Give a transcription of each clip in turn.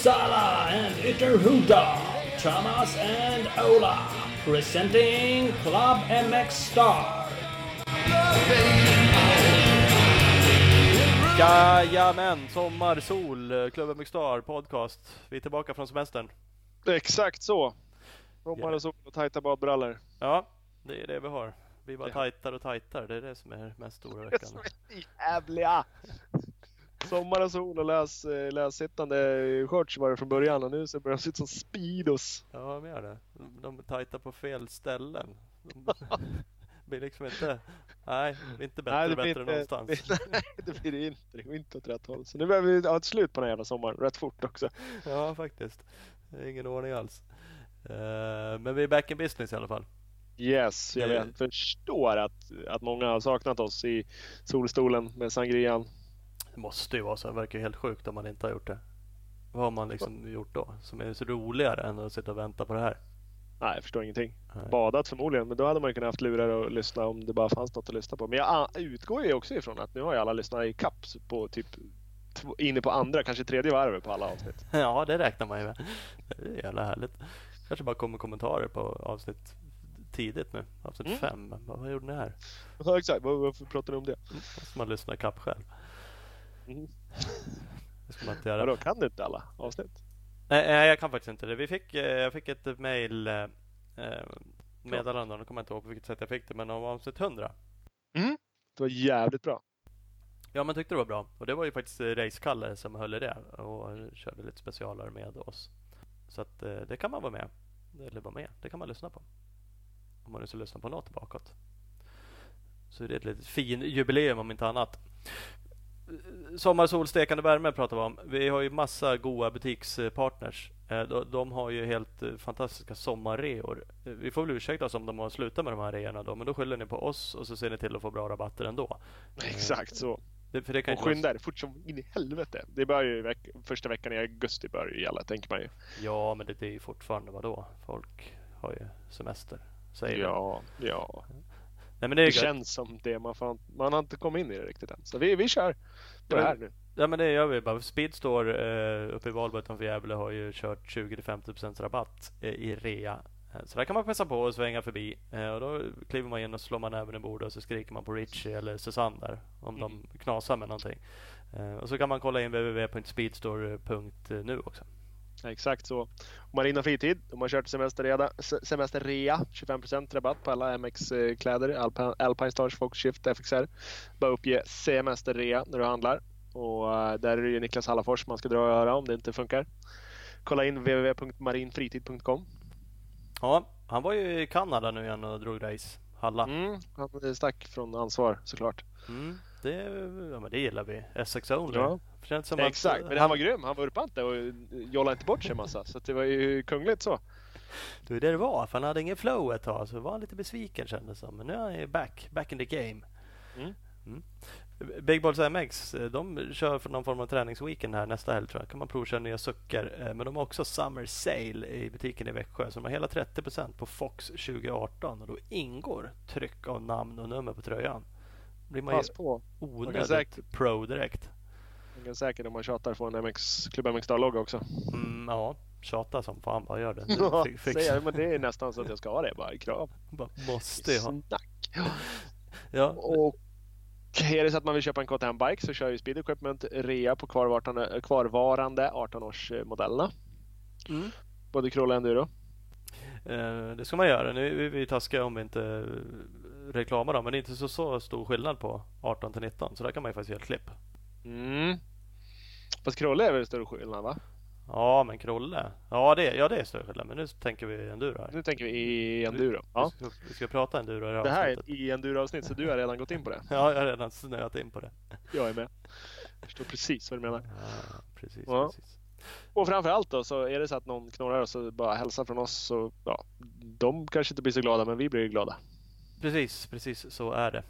Uppsala and Ytterhuda, Thomas and Ola, presenting Club MX Star. Jajamän, sommar, sol, Club MX Star podcast. Vi är tillbaka från semestern. Exakt så. Sommar och sol och tajta badbrallor. Ja, det är det vi har. Vi bara Ja. tajtare och tajtare. Det är det som är mest Det är så jävliga! Sommar och sol och läs, eh, lässittande shorts var det från början och nu så börjar de se ut som Speedos. Ja, jag menar det. De är tajta på fel ställen. De blir liksom inte... Nej, det är inte bättre och bättre någonstans. Nej, det blir det inte. Det går inte åt rätt håll. Så nu behöver vi ha ett slut på den här jävla sommaren, rätt fort också. Ja, faktiskt. Det ingen ordning alls. Eh, Men vi är back in business i alla fall. Yes, jag Det- vet. förstår att, att många har saknat oss i solstolen med sangrian. Det måste ju vara så. Det verkar ju helt sjukt om man inte har gjort det. Vad har man liksom gjort då? Som är så roligare än att sitta och vänta på det här? Nej, jag förstår ingenting. Nej. Badat förmodligen, men då hade man ju kunnat haft lurar och lyssna om det bara fanns något att lyssna på. Men jag a- utgår ju också ifrån att nu har ju alla lyssnat i kapp på typ inne på andra, kanske tredje varvet på alla avsnitt. Ja, det räknar man ju med. Det är jävla härligt. kanske bara kommer kommentarer på avsnitt tidigt nu. Avsnitt Mm. fem. Vad, gjorde ni här? Ja, exakt. Var- Varför pratar ni om det? Måste man lyssna ikapp själv. Mm. Det ska man inte göra. Vadå, kan du inte alla avsnitt? Nej, nej, jag kan faktiskt inte det. Vi fick, eh, jag fick ett mail eh, meddelande, nu kommer jag inte ihåg på vilket sätt jag fick det, men om avsnitt 100. Det var jävligt bra. Ja, man tyckte det var bra. Och det var ju faktiskt eh, Race-Kalle som höll i det och körde lite specialare med oss. Så att det kan man vara med. Eller vara med. Det kan man lyssna på. Om man nu ska lyssna på något bakåt. Så det är ett litet fin jubileum om inte annat. Eh, Sommar, sol, stekande värme pratar vi om. Vi har ju massa goa butikspartners. Eh, de- har ju helt eh, fantastiska sommarreor. Eh, Vi får väl ursäkta oss om de har slutat med de här reorna då, men då skyller ni på oss och så ser ni till att få bra rabatter ändå. Exakt så. Det, för det kan Och skynda er fort som in i helvete. Det börjar ju veck- första veckan i augusti börjar ju gälla, tänker man ju. Ja, men det, det är ju fortfarande vadå? Folk har ju semester. Säger. Ja, ja. Nej, men det Det känns som det. Man, får, man har inte kommit in i det riktigt än. Så vi, vi kör på det här nu. Ja, men det gör vi bara. Speedstore eh, uppe i Valbo utanför Gävle har ju kört 20-50% rabatt eh, i rea. Eh, Så där kan man passa på och svänga förbi. Eh, och då kliver man in och slår man näven i bordet och så skriker man på Richie eller Susanne där om de knasar med någonting. Eh, och så kan man kolla in www.speedstore.nu också. Exakt så. Om man har fritid, om man kört semesterrea, se- semesterrea 25% rabatt på alla MX-kläder, Alpine, Alpine Stars, Foxshift, FXR. Bara uppge semesterrea när du handlar. Och eh, där är det ju Niklas Hallafors man ska dra och höra om det inte funkar. Kolla in www.marinfritid.com. Ja, han var ju i Kanada nu igen och drog race. Halla. Mm, han stack från ansvar såklart. Mm, det, ja, men det gillar vi. SX Only. Ja. Exakt, att, men han var grym. Han vurpade inte och jollade inte bort sig en massa. Så att det var ju kungligt så. Det var det det var, för han hade ingen flow ett tag. Så var han lite besviken kändes det som. Men nu är han ju back, back in the game. Mm. Mm. Big Balls MX, eh, de kör för någon form av träningsweekend här nästa helg tror jag. kan man provköra nya suckar. Eh, Men de har också Summer Sale i butiken i Växjö. Så de har hela 30% på Fox 2018. Och då ingår tryck av namn och nummer på tröjan. blir man ju Pass på. onödigt pro direkt. Man kan säkert om man tjatar få en MX, Klubb MX-logga också. Mm, ja, tjata som fan bara gör det. Ja, säger men det är nästan så att jag ska ha det bara. Krav. bara måste jag ha. Snack. Ja, Och är det så att man vill köpa en KTM-bike så kör ju Speed Equipment rea på kvarvarande, kvarvarande 18-årsmodellerna. mm. Både Corolla och Enduro. Eh, det ska man göra. Nu är vi taskiga om vi inte eh, reklamar dem. Men det är inte så, så stor skillnad på 18 till 19. Så där kan man ju faktiskt göra ett klipp. Mm. Fast Corolla är väl större skillnad va? Ja, men Krolle. Ja, det, ja, det är större skillnad. Men nu tänker vi enduro här. Nu tänker vi i Enduro. Ja. Vi, ska, vi ska prata enduro i det här Det här är ett i Enduro-avsnitt så du har redan gått in på det. Ja, jag har redan snöat in på det. Jag är med. Jag förstår precis vad du menar. Ja, precis, Ja. precis. Och framförallt då så är det så att någon knorrar så bara hälsar från oss så ja, de kanske inte blir så glada men vi blir glada. Precis, precis så är det.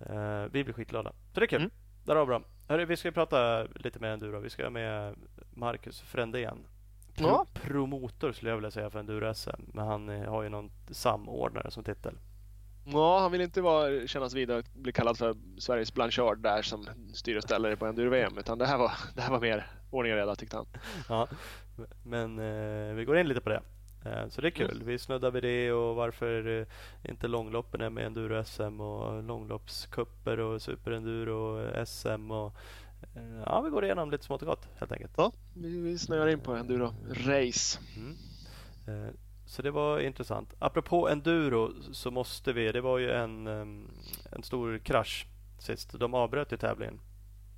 Eh, vi blir skitglada. Så det är kul. Mm. Det var bra. Hörru, vi ska prata lite mer enduro. Vi ska med Marcus Frändén. Pro- Ja. Promotor skulle jag vilja säga för enduro-SM. Men han eh, har ju någon samordnare som titel. Ja, han vill inte vara, kännas vid att bli kallad för Sveriges Blanchard där som styr och ställer på enduro-VM utan det här var, det här var mer ordning och reda tyckte han. Ja, men eh, vi går in lite på det. Eh, så det är kul. Vi snuddar vid det och varför eh, inte långloppen är med enduro-SM och långloppskupper och superenduro-SM. Och, eh, ja, vi går igenom lite smått och gott helt enkelt. Ja, vi, vi snöar in på enduro-race. Mm. Så det var intressant. Apropå enduro så måste vi, det var ju en, em, en stor krasch sist. De avbröt ju tävlingen.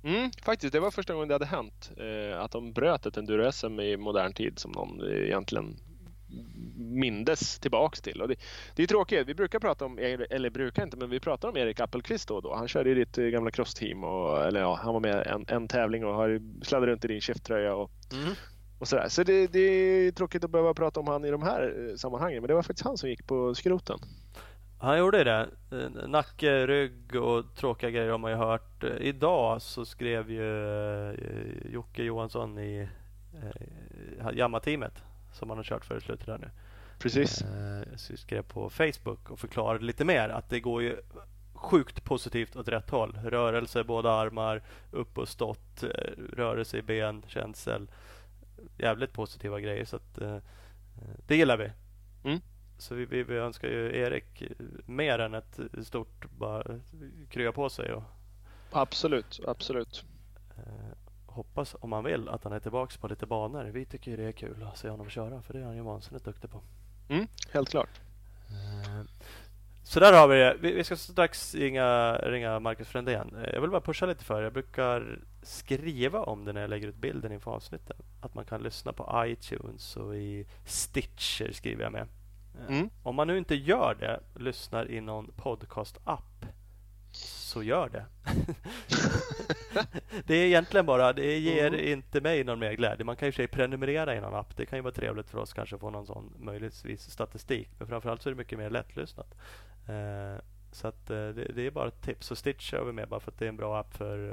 Mm, faktiskt, det var första gången det hade hänt. Att de bröt ett enduro-SM i modern tid som någon egentligen mindes tillbaks till. Och det, det är tråkigt. Vi brukar prata om, eller brukar inte, men vi pratar om Erik Appelqvist då och då. Han körde i ditt eh, gamla crossteam och eller ja, han var med en, en tävling och har sladdade runt i din cheftröja och, och sådär. Så det, det är tråkigt att behöva prata om han i de här eh, sammanhangen. Men det var faktiskt han som gick på skroten. Han gjorde det. Eh, Nacke, rygg och tråkiga grejer har man ju hört. Idag så skrev ju Jocke Johansson i Jamma-teamet som han har kört för i slutet där nu. Precis. Eh, så skrev på Facebook och förklarade lite mer att det går ju sjukt positivt åt rätt håll. Rörelse i båda armar, upp och stått, eh, rörelse i ben, känsel. Jävligt positiva grejer så att eh, det gillar vi. Mm. Så vi, vi, vi önskar ju Erik mer än ett stort bara krya på sig och Absolut, absolut. Hoppas om han vill att han är tillbaks på lite banor. Vi tycker ju det är kul att se honom köra för det är han ju vansinnigt duktig på. Mm, helt klart. Eh, Så där har vi det. Vi, ska strax ringa, ringa Marcus Frändén. Eh, Jag vill bara pusha lite för. Jag brukar skriva om det när jag lägger ut bilden inför avsnitten. Att man kan lyssna på iTunes och i Stitcher skriver jag med. Eh, Mm. Om man nu inte gör det, lyssnar i någon podcast-app, så gör det. det är egentligen bara, det ger Mm. inte mig någon mer glädje. Man kan ju och sig prenumerera i någon app. Det kan ju vara trevligt för oss kanske att få någon sån möjligtvis statistik. Men framförallt så är det mycket mer lättlyssnat. Eh, så att eh, det, det är bara ett tips. Så Stitch kör vi med bara för att det är en bra app för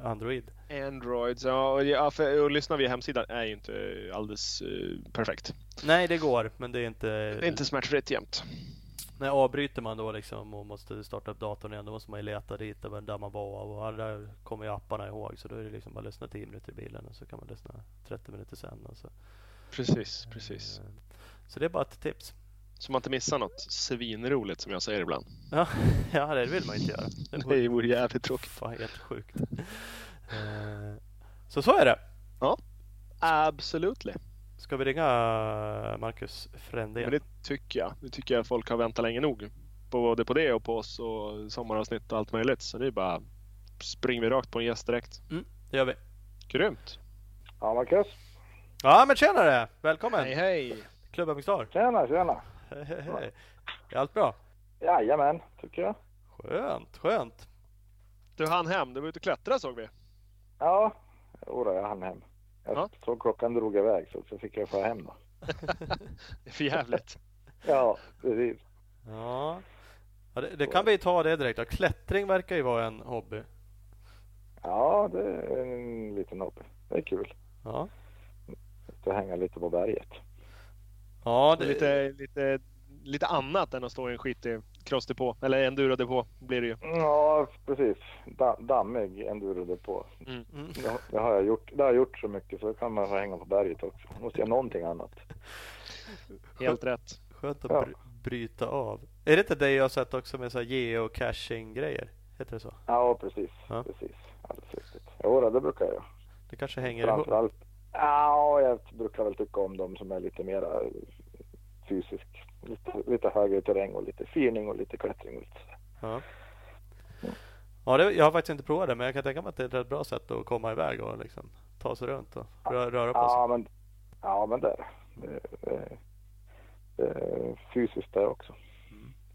eh, Android. Androids, ja, och, ja för, och lyssna via hemsidan är ju inte alldeles eh, perfekt. Nej, det går, men det är inte... Det är inte smärtfritt jämt. När avbryter man då liksom och måste starta upp datorn igen, då måste man ju leta dit där där man var. Och alla kommer ju apparna ihåg, så då är det liksom bara att lyssna 10 minuter i bilen och så kan man lyssna 30 minuter sen. Och så. Precis, precis. Eh, Så det är bara ett tips. Så man inte missar något svinroligt som jag säger ibland. Ja, ja det vill man inte göra. Det vore Det vore jävligt tråkigt. fan helt sjukt. Eh, Så så är det. Absolutely. Ska vi ringa Marcus Frändén? Men det tycker jag. Det tycker jag folk har väntat länge nog. Både på det och på oss och sommaravsnitt och allt möjligt. Så är bara springer vi rakt på en gäst direkt. Det gör vi. Grymt! Ja, Marcus. Ja men tjenare! Välkommen! Hej hej! Klubben Star. Tjena, tjena. Hej, hej, hej. Är allt bra? Jajamän, tycker jag. Skönt, skönt. Du hann hem. Du var ute och klättra såg vi. Ja, jodå, jag hann hem. Jag Ja. såg klockan drog iväg så, så fick jag fara hem då. Det är för jävligt. Ja, precis. Ja, ja det, det kan vi ta det direkt. då. Klättring verkar ju vara en hobby. Ja, det är en liten hobby. Det är kul. Ja, Att hänga lite på berget. ja det, Lite, lite, lite annat än att stå i en skitig crossdepå. Eller enduro-depå blir det ju. Ja, precis. Da, dammig enduro-depå. Mm. Det, det har jag gjort. Det har jag gjort så mycket så kan man få hänga på berget också. Måste göra någonting annat. Helt rätt. Skönt att Ja. bry, bryta av. Är det inte det jag har sett också med så geocaching-grejer? Heter det så? Ja, precis. Ja. Precis. Alldeles riktigt. Jo, det brukar jag. Det kanske hänger ihop? Framförallt. Ja, jag brukar väl tycka om de som är lite mera fysisk. Lite, lite högre terräng och lite firning och lite klättring. Och lite. Ja. Ja, det, jag har faktiskt inte provat det, men jag kan tänka mig att det är ett rätt bra sätt att komma iväg och liksom ta sig runt och rö, röra på sig. Ja, men, ja, men det är det. Det, det, det fysiskt där också.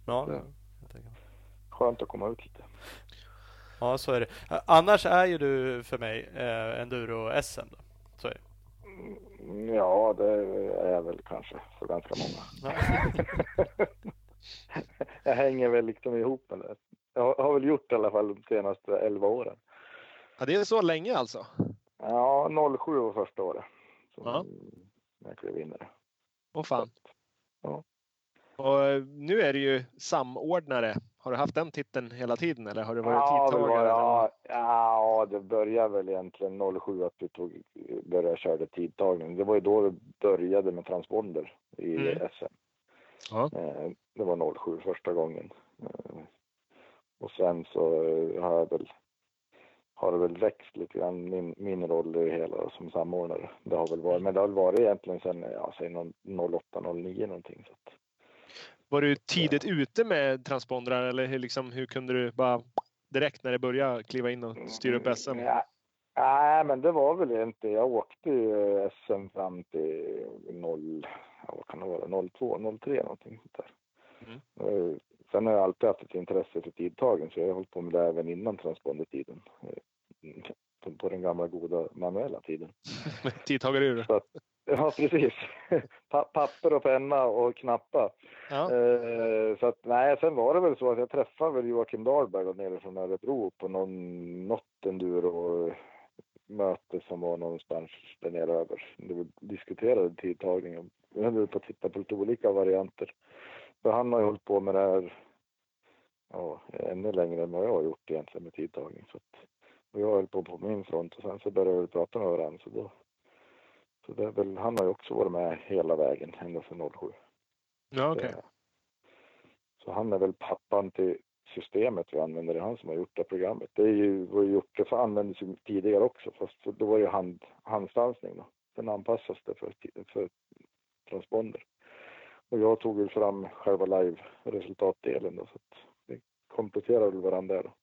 Ja, Ja. jag tänker mig. Skönt att komma ut lite. ja, så är det. Annars är ju du för mig eh, enduro-SM. Så är det. Ja, det är jag väl kanske för ganska många. Ja. jag hänger väl liksom ihop med det. Jag har, väl gjort det i alla fall de senaste 11 åren. Ja, det är så länge alltså. Ja, 07 var första året. Så, Ja. Jag klev in i det. Åh fan. Ja. Och eh, nu är det ju samordnare. Har du haft den titeln hela tiden eller har du varit Ja, det, tidtagare? ja, ja, det började väl egentligen 07 att vi tog, började köra tidtagning. Det var ju då vi började med transponder i Mm. SM. Ja. Eh, Det var 07 första gången. Eh, Och sen så har jag väl har det väl växt lite grann min, min roll i hela som samordnare. Det har väl varit, men det har väl varit egentligen sen, ja, säg någon 08, 09 någonting. Så att, Var du tidigt ute med transpondrar eller hur, liksom, hur kunde du bara direkt när det började kliva in och styra upp SM? Mm, Ja. Nej, men det var väl inte. Jag åkte ju SM fram till 0, ja, vad kan det vara, 02, 03 någonting sånt där. Mm. Sen har jag alltid haft ett intresse för tidtagen så jag har hållit på med det även innan transpondertiden. Eh, På, på den gamla goda manuella tiden. Tidtagarur? Ja, precis. Pa- Papper och penna och knappar. Ja. Eh, så att, nej, sen var det väl så att jag träffade väl Joakim Dahlberg då nere från Örebro på någon, något enduro möte som var någonstans där nere över. Vi diskuterade tidtagningen. Vi höll på att titta på lite olika varianter. För han har ju hållit på med det här ja, ännu längre än vad jag har gjort egentligen med tidtagning. Så att, och jag höll på på min front och sen så började vi prata med varandra. Så då, så det är väl, han har ju också varit med hela vägen ända sedan 07. Ja, okej. Eh, Så han är väl pappan till systemet vi använder. Det är han som har gjort det programmet. Det är ju, var ju gjort, det användes ju tidigare också fast då var det ju hand, handstansning då. Sen anpassas det för, för transponder. Och jag tog väl fram själva live-resultatdelen då så att vi kompletterar väl varandra där. Då.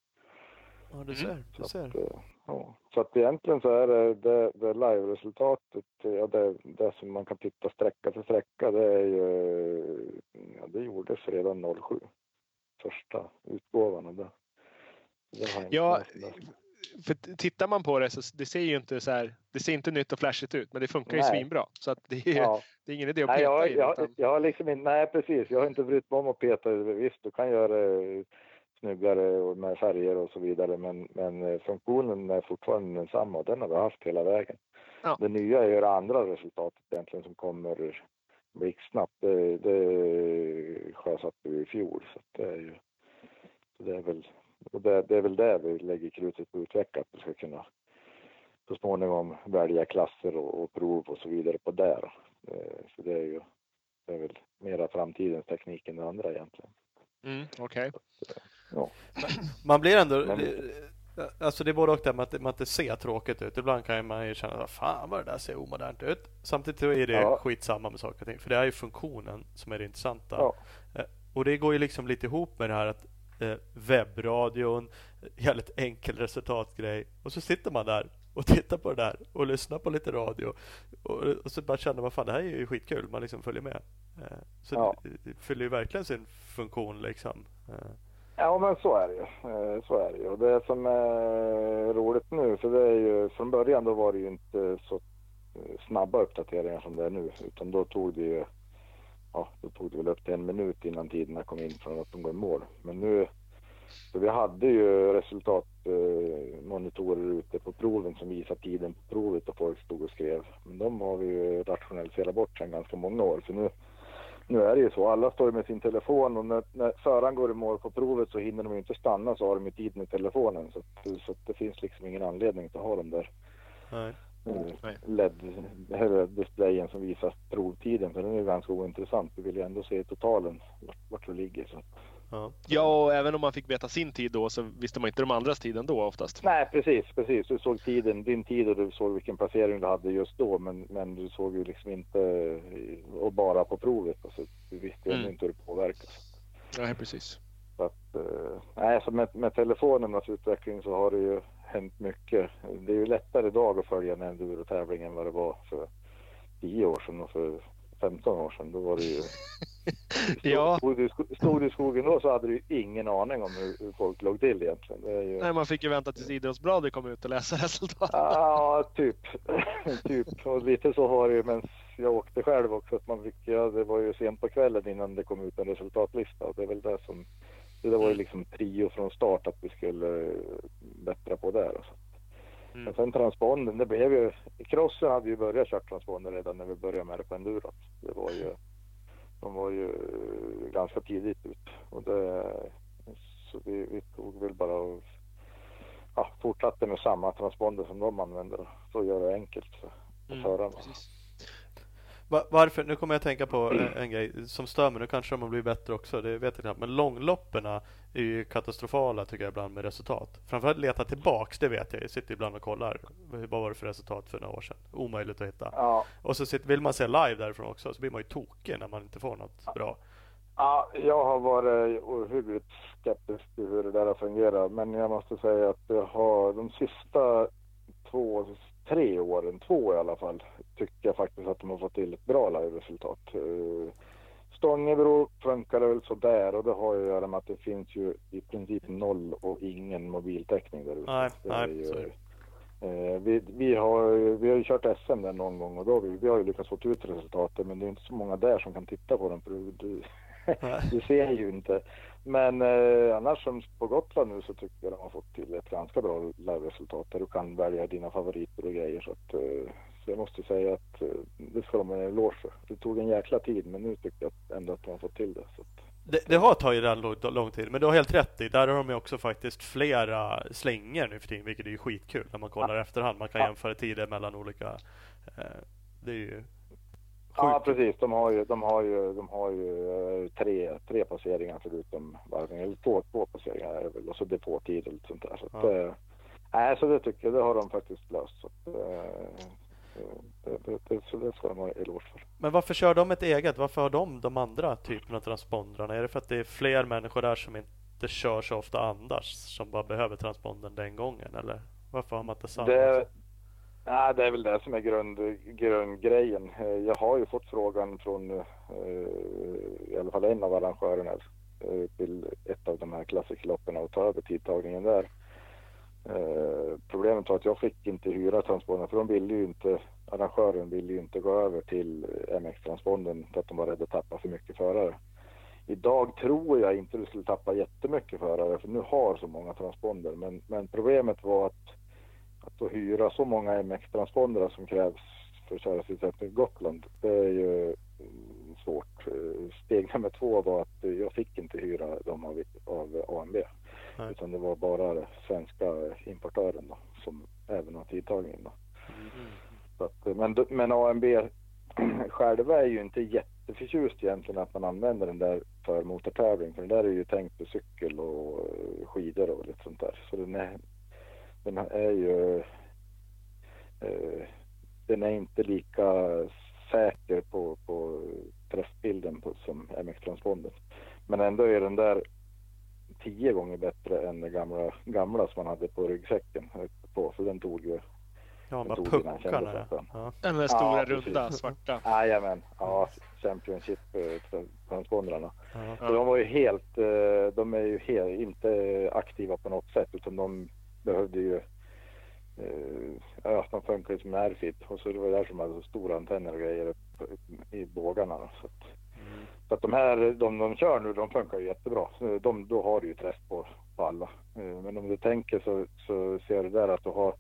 Ja, du ser. Du ser. att, eh, ja. så att egentligen så är det, det, det live-resultatet, ja, det, det som man kan titta sträcka för sträcka, det är ju, ja, det gjordes redan 07. Första utgåvan av det. det Ja. För tittar man på det så det ser ju inte så här. Det ser inte nytt och flashigt ut, men det funkar ju Nej. svinbra. Så att det, är, ja. det är ingen idé att Nej, peta jag, i det. jag, utan- jag har liksom inte, nej precis, jag har inte brytt mig om att peta i det. Visst, du kan göra det snyggare och med färger och så vidare, men, men eh, funktionen är fortfarande densamma och den har vi haft hela vägen. Ja. Det nya är ju det andra resultatet egentligen som kommer blixtsnabbt. Det, det sjösatte vi i fjol, så det är ju, det är väl, och det, det är väl det vi lägger krutet på att utveckla, att vi ska kunna så småningom välja klasser och, och prov och så vidare på då. Eh, Så det är ju det är väl mera framtidens teknik än det andra egentligen. Mm, Okej. Ja. Man blir ändå... Men- Alltså det är både och det med att man inte ser tråkigt ut. Ibland kan man ju känna att fan vad det där ser omodernt ut. Samtidigt så är det Ja. skitsamma med saker och ting. För det är ju funktionen som är det intressanta. Ja. Eh, Och det går ju liksom lite ihop med det här att eh, webbradion, jävligt enkel resultatgrej. Och så sitter man där och tittar på det där och lyssnar på lite radio. Och, och så bara känner man fan det här är ju skitkul. Man liksom följer med. Eh, Så Ja. det, det fyller ju verkligen sin funktion liksom. Ja men så är det ju. Eh, så är det ju. Och det som är roligt nu, för det är ju från början då var det ju inte så eh, snabba uppdateringar som det är nu. Utan då tog det ju, ja då tog det väl upp till en minut innan tiderna kom in från att de går i mål. Men nu, så vi hade ju resultatmonitorer eh, ute på proven som visade tiden på provet och folk stod och skrev. Men de har vi ju rationaliserat bort sedan ganska många år. Så nu nu är det ju så, alla står ju med sin telefon och när, när föraren går i mål på provet så hinner de ju inte stanna så har de ju tiden i telefonen. Så, så det finns liksom ingen anledning att ha de där nej. Nej. LED-displayen som visar provtiden. För den är ju ganska ointressant. Vi vill ju ändå se totalen, vart, vart du ligger. Så. Ja. Ja, och även om man fick veta sin tid då så visste man inte de andras tid ändå oftast. Nej precis, precis. Du såg tiden, din tid och du såg vilken placering du hade just då. Men, men du såg ju liksom inte, och bara på provet. Alltså, du visste Mm. inte hur det påverkas. Nej, precis. Så att, eh, nej, så med, med telefonernas utveckling så har det ju hänt mycket. Det är ju lättare idag att följa en enduro-tävling än vad det var för 10 år sedan och för 15 år sedan. Då var det ju... Ja. Stod, du, i sko- stod du i skogen då så hade du ju ingen aning om hur, hur folk låg till egentligen. Ju... Nej, man fick ju vänta tills Idrottsbladet kom ut och läsa resultatet. Ja, typ. typ. Och lite så har det ju, men jag åkte själv också. Att man fick, ja, det var ju sent på kvällen innan det kom ut en resultatlista. Det är väl det som... Det där var ju liksom trio från start att vi skulle bättra på där. Alltså. Mm. Men sen transponden, det blev ju... Crossen hade ju börjat köra transponder redan när vi började med det på endurot. Det var ju... De var ju ganska tidigt ut. Och det, så vi, vi tog väl bara och ja, fortsatte med samma transponder som de använder. Så gör det enkelt för, för Mm, förarna. precis. Va- Varför? Nu kommer jag att tänka på en, en grej som stör mig. Nu kanske de har blivit bättre också. Det vet jag knappt. Men långlopperna är ju katastrofala tycker jag ibland med resultat. Framförallt leta tillbaks, det vet jag. Jag sitter ibland och kollar. Vad var det för resultat för några år sedan? Omöjligt att hitta. Ja, Och så sitter, vill man se live därifrån också så blir man ju tokig när man inte får något bra. Ja, jag har varit ohyggligt skeptisk till hur det där har fungerat. Men jag måste säga att jag har de sista två, tre åren, två i alla fall, tycker jag faktiskt att de har fått till ett bra live-resultat. Eh, Stångebro funkar det väl sådär och det har ju att göra med att det finns ju i princip noll och ingen mobiltäckning där ute. Nej, nej, ju-. Eh, vi, vi, har, vi har ju kört SM där någon gång och då har vi, vi har ju lyckats få ut resultatet men det är inte så många där som kan titta på den för du, du ser ju inte. Men eh, annars som på Gotland nu så tycker jag de har fått till ett ganska bra live-resultat där du kan välja dina favoriter och grejer. Så, att, eh, så jag måste säga att eh, det ska de ha en eloge för. Det tog en jäkla tid men nu tycker jag ändå att de har fått till det. Att, Det, det har tagit lång, lång tid, men du har helt rätt i. Där har de ju också faktiskt flera slänger nu för tiden, vilket är ju skitkul när man kollar efterhand. Man kan Ja. jämföra tider mellan olika... Eh, det är ju Ja precis, de har ju, de har ju, de har ju eh, tre, tre passeringar förutom varvning, eller två, två passeringar väl och så depåtid och lite sånt där. Så, att, Ja. eh, nej, så det tycker jag, det har de faktiskt löst. Så, att, eh, det, det, det, så det ska de ha eloge för. Men varför kör de ett eget? Varför har de de andra typerna av transpondrarna? Är det för att det är fler människor där som inte kör så ofta annars, som bara behöver transpondern den gången? Eller varför har man inte samma? Nej, det är väl det som är grund, grundgrejen. Eh, jag har ju fått frågan från eh, i alla fall en av arrangörerna eh, till ett av de här klassikerloppen och ta över tidtagningen där. Eh, problemet var att jag fick inte hyra transpondern för de ville ju inte, arrangören ville ju inte gå över till eh, MX-transponden för att de var rädda att tappa för mycket förare. Idag tror jag inte du skulle tappa jättemycket förare för nu har så många transponder men, men problemet var att att då hyra så många MX-transpondrar som krävs för att köra till Gotland, det är ju mm, svårt. Steg nummer två var att jag fick inte hyra dem av, av AMB. Nej. Utan det var bara svenska importören då, som även har tidtagningen. Då. Mm. Att, men, men AMB själva är ju inte jätteförtjust egentligen att man använder den där för motortävling. För den där är ju tänkt för cykel och eh, skidor och lite sånt där. Så den är, den är ju eh, den är inte lika säker på, på träffbilden på, som MX-transpondern. Men ändå är den där tio gånger bättre än den gamla, gamla som man hade på ryggsäcken. På, så den tog ju Ja, Jag bara puckarna. den. Ja. Den där stora Ja, runda svarta. Jajamän, ja, Championship-transpondrarna. Ja. Så de var ju helt, eh, de är ju helt, inte aktiva på något sätt utan de behövde ju, eh, ja de funkar ju som en airfit och så det var där som hade så stora antenner och grejer i bågarna. Så att, Mm. så att de här, de de kör nu, de funkar ju jättebra. De, då har du ju träff på, på alla. Eh, Men om du tänker så, så ser du där att du har,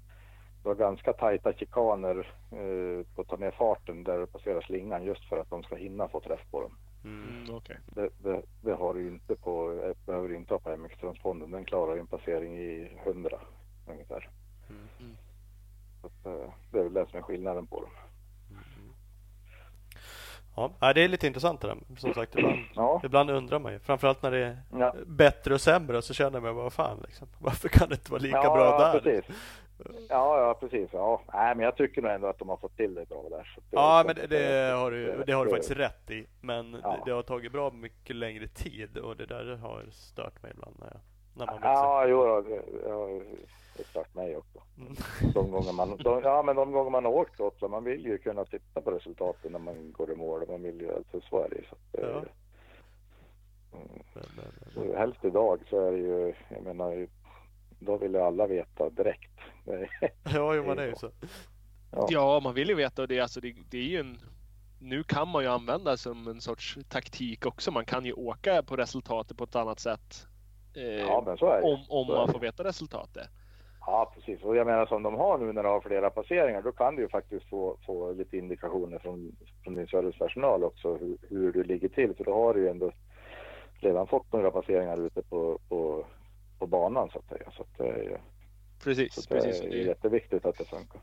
du har ganska tajta chikaner eh, på att ta ner farten där du passerar slingan just för att de ska hinna få träff på dem. Mm. Mm, okej. Det, det, det har du ju inte på, eh, behöver du inte ha på MX-transponden. Den klarar ju en passering i 100 ungefär. Mm. Så att, eh, det är väl det som är skillnaden på dem. Ja, nej, det är lite intressant det där. Som sagt, ibland, Ja, ibland undrar man ju. Framförallt när det är ja. bättre och sämre så känner man vad fan liksom. Varför kan det inte vara lika ja, bra ja, där? Precis. Ja, ja, precis. Ja. Nej, men jag tycker nog ändå att de har fått till det bra där. Det Ja, men det, det, har du, det har du faktiskt rätt i. Men Ja. det, det har tagit bra mycket längre tid och det där har stört mig ibland när, jag, när man växer. Ja, jo, då, det, ja, det är klart mig också. Mm. De gånger man, de, ja, men de gånger man har åkt Gotland, man vill ju kunna titta på resultaten när man går i mål. Man vill ju, alltså så är det. Så att, Ja. mm, Men, men, men, så helst idag så är det ju, jag menar, då vill ju alla veta direkt. Ja, jo, man är ju så. Ja. Ja, man vill ju veta och det, alltså, det, det är ju en... Nu kan man ju använda det som en sorts taktik också. Man kan ju åka på resultatet på ett annat sätt. Eh, Ja, men så är det. om om man får veta resultatet. Ja, precis. Och jag menar som de har nu när de har flera passeringar, då kan du ju faktiskt få, få lite indikationer från, från din servicepersonal också hur, hur du ligger till. För då har du ju ändå redan fått några passeringar ute på, på på banan så att säga. Så att det är, ju- Precis, så att det precis. är Det är jätteviktigt att det funkar.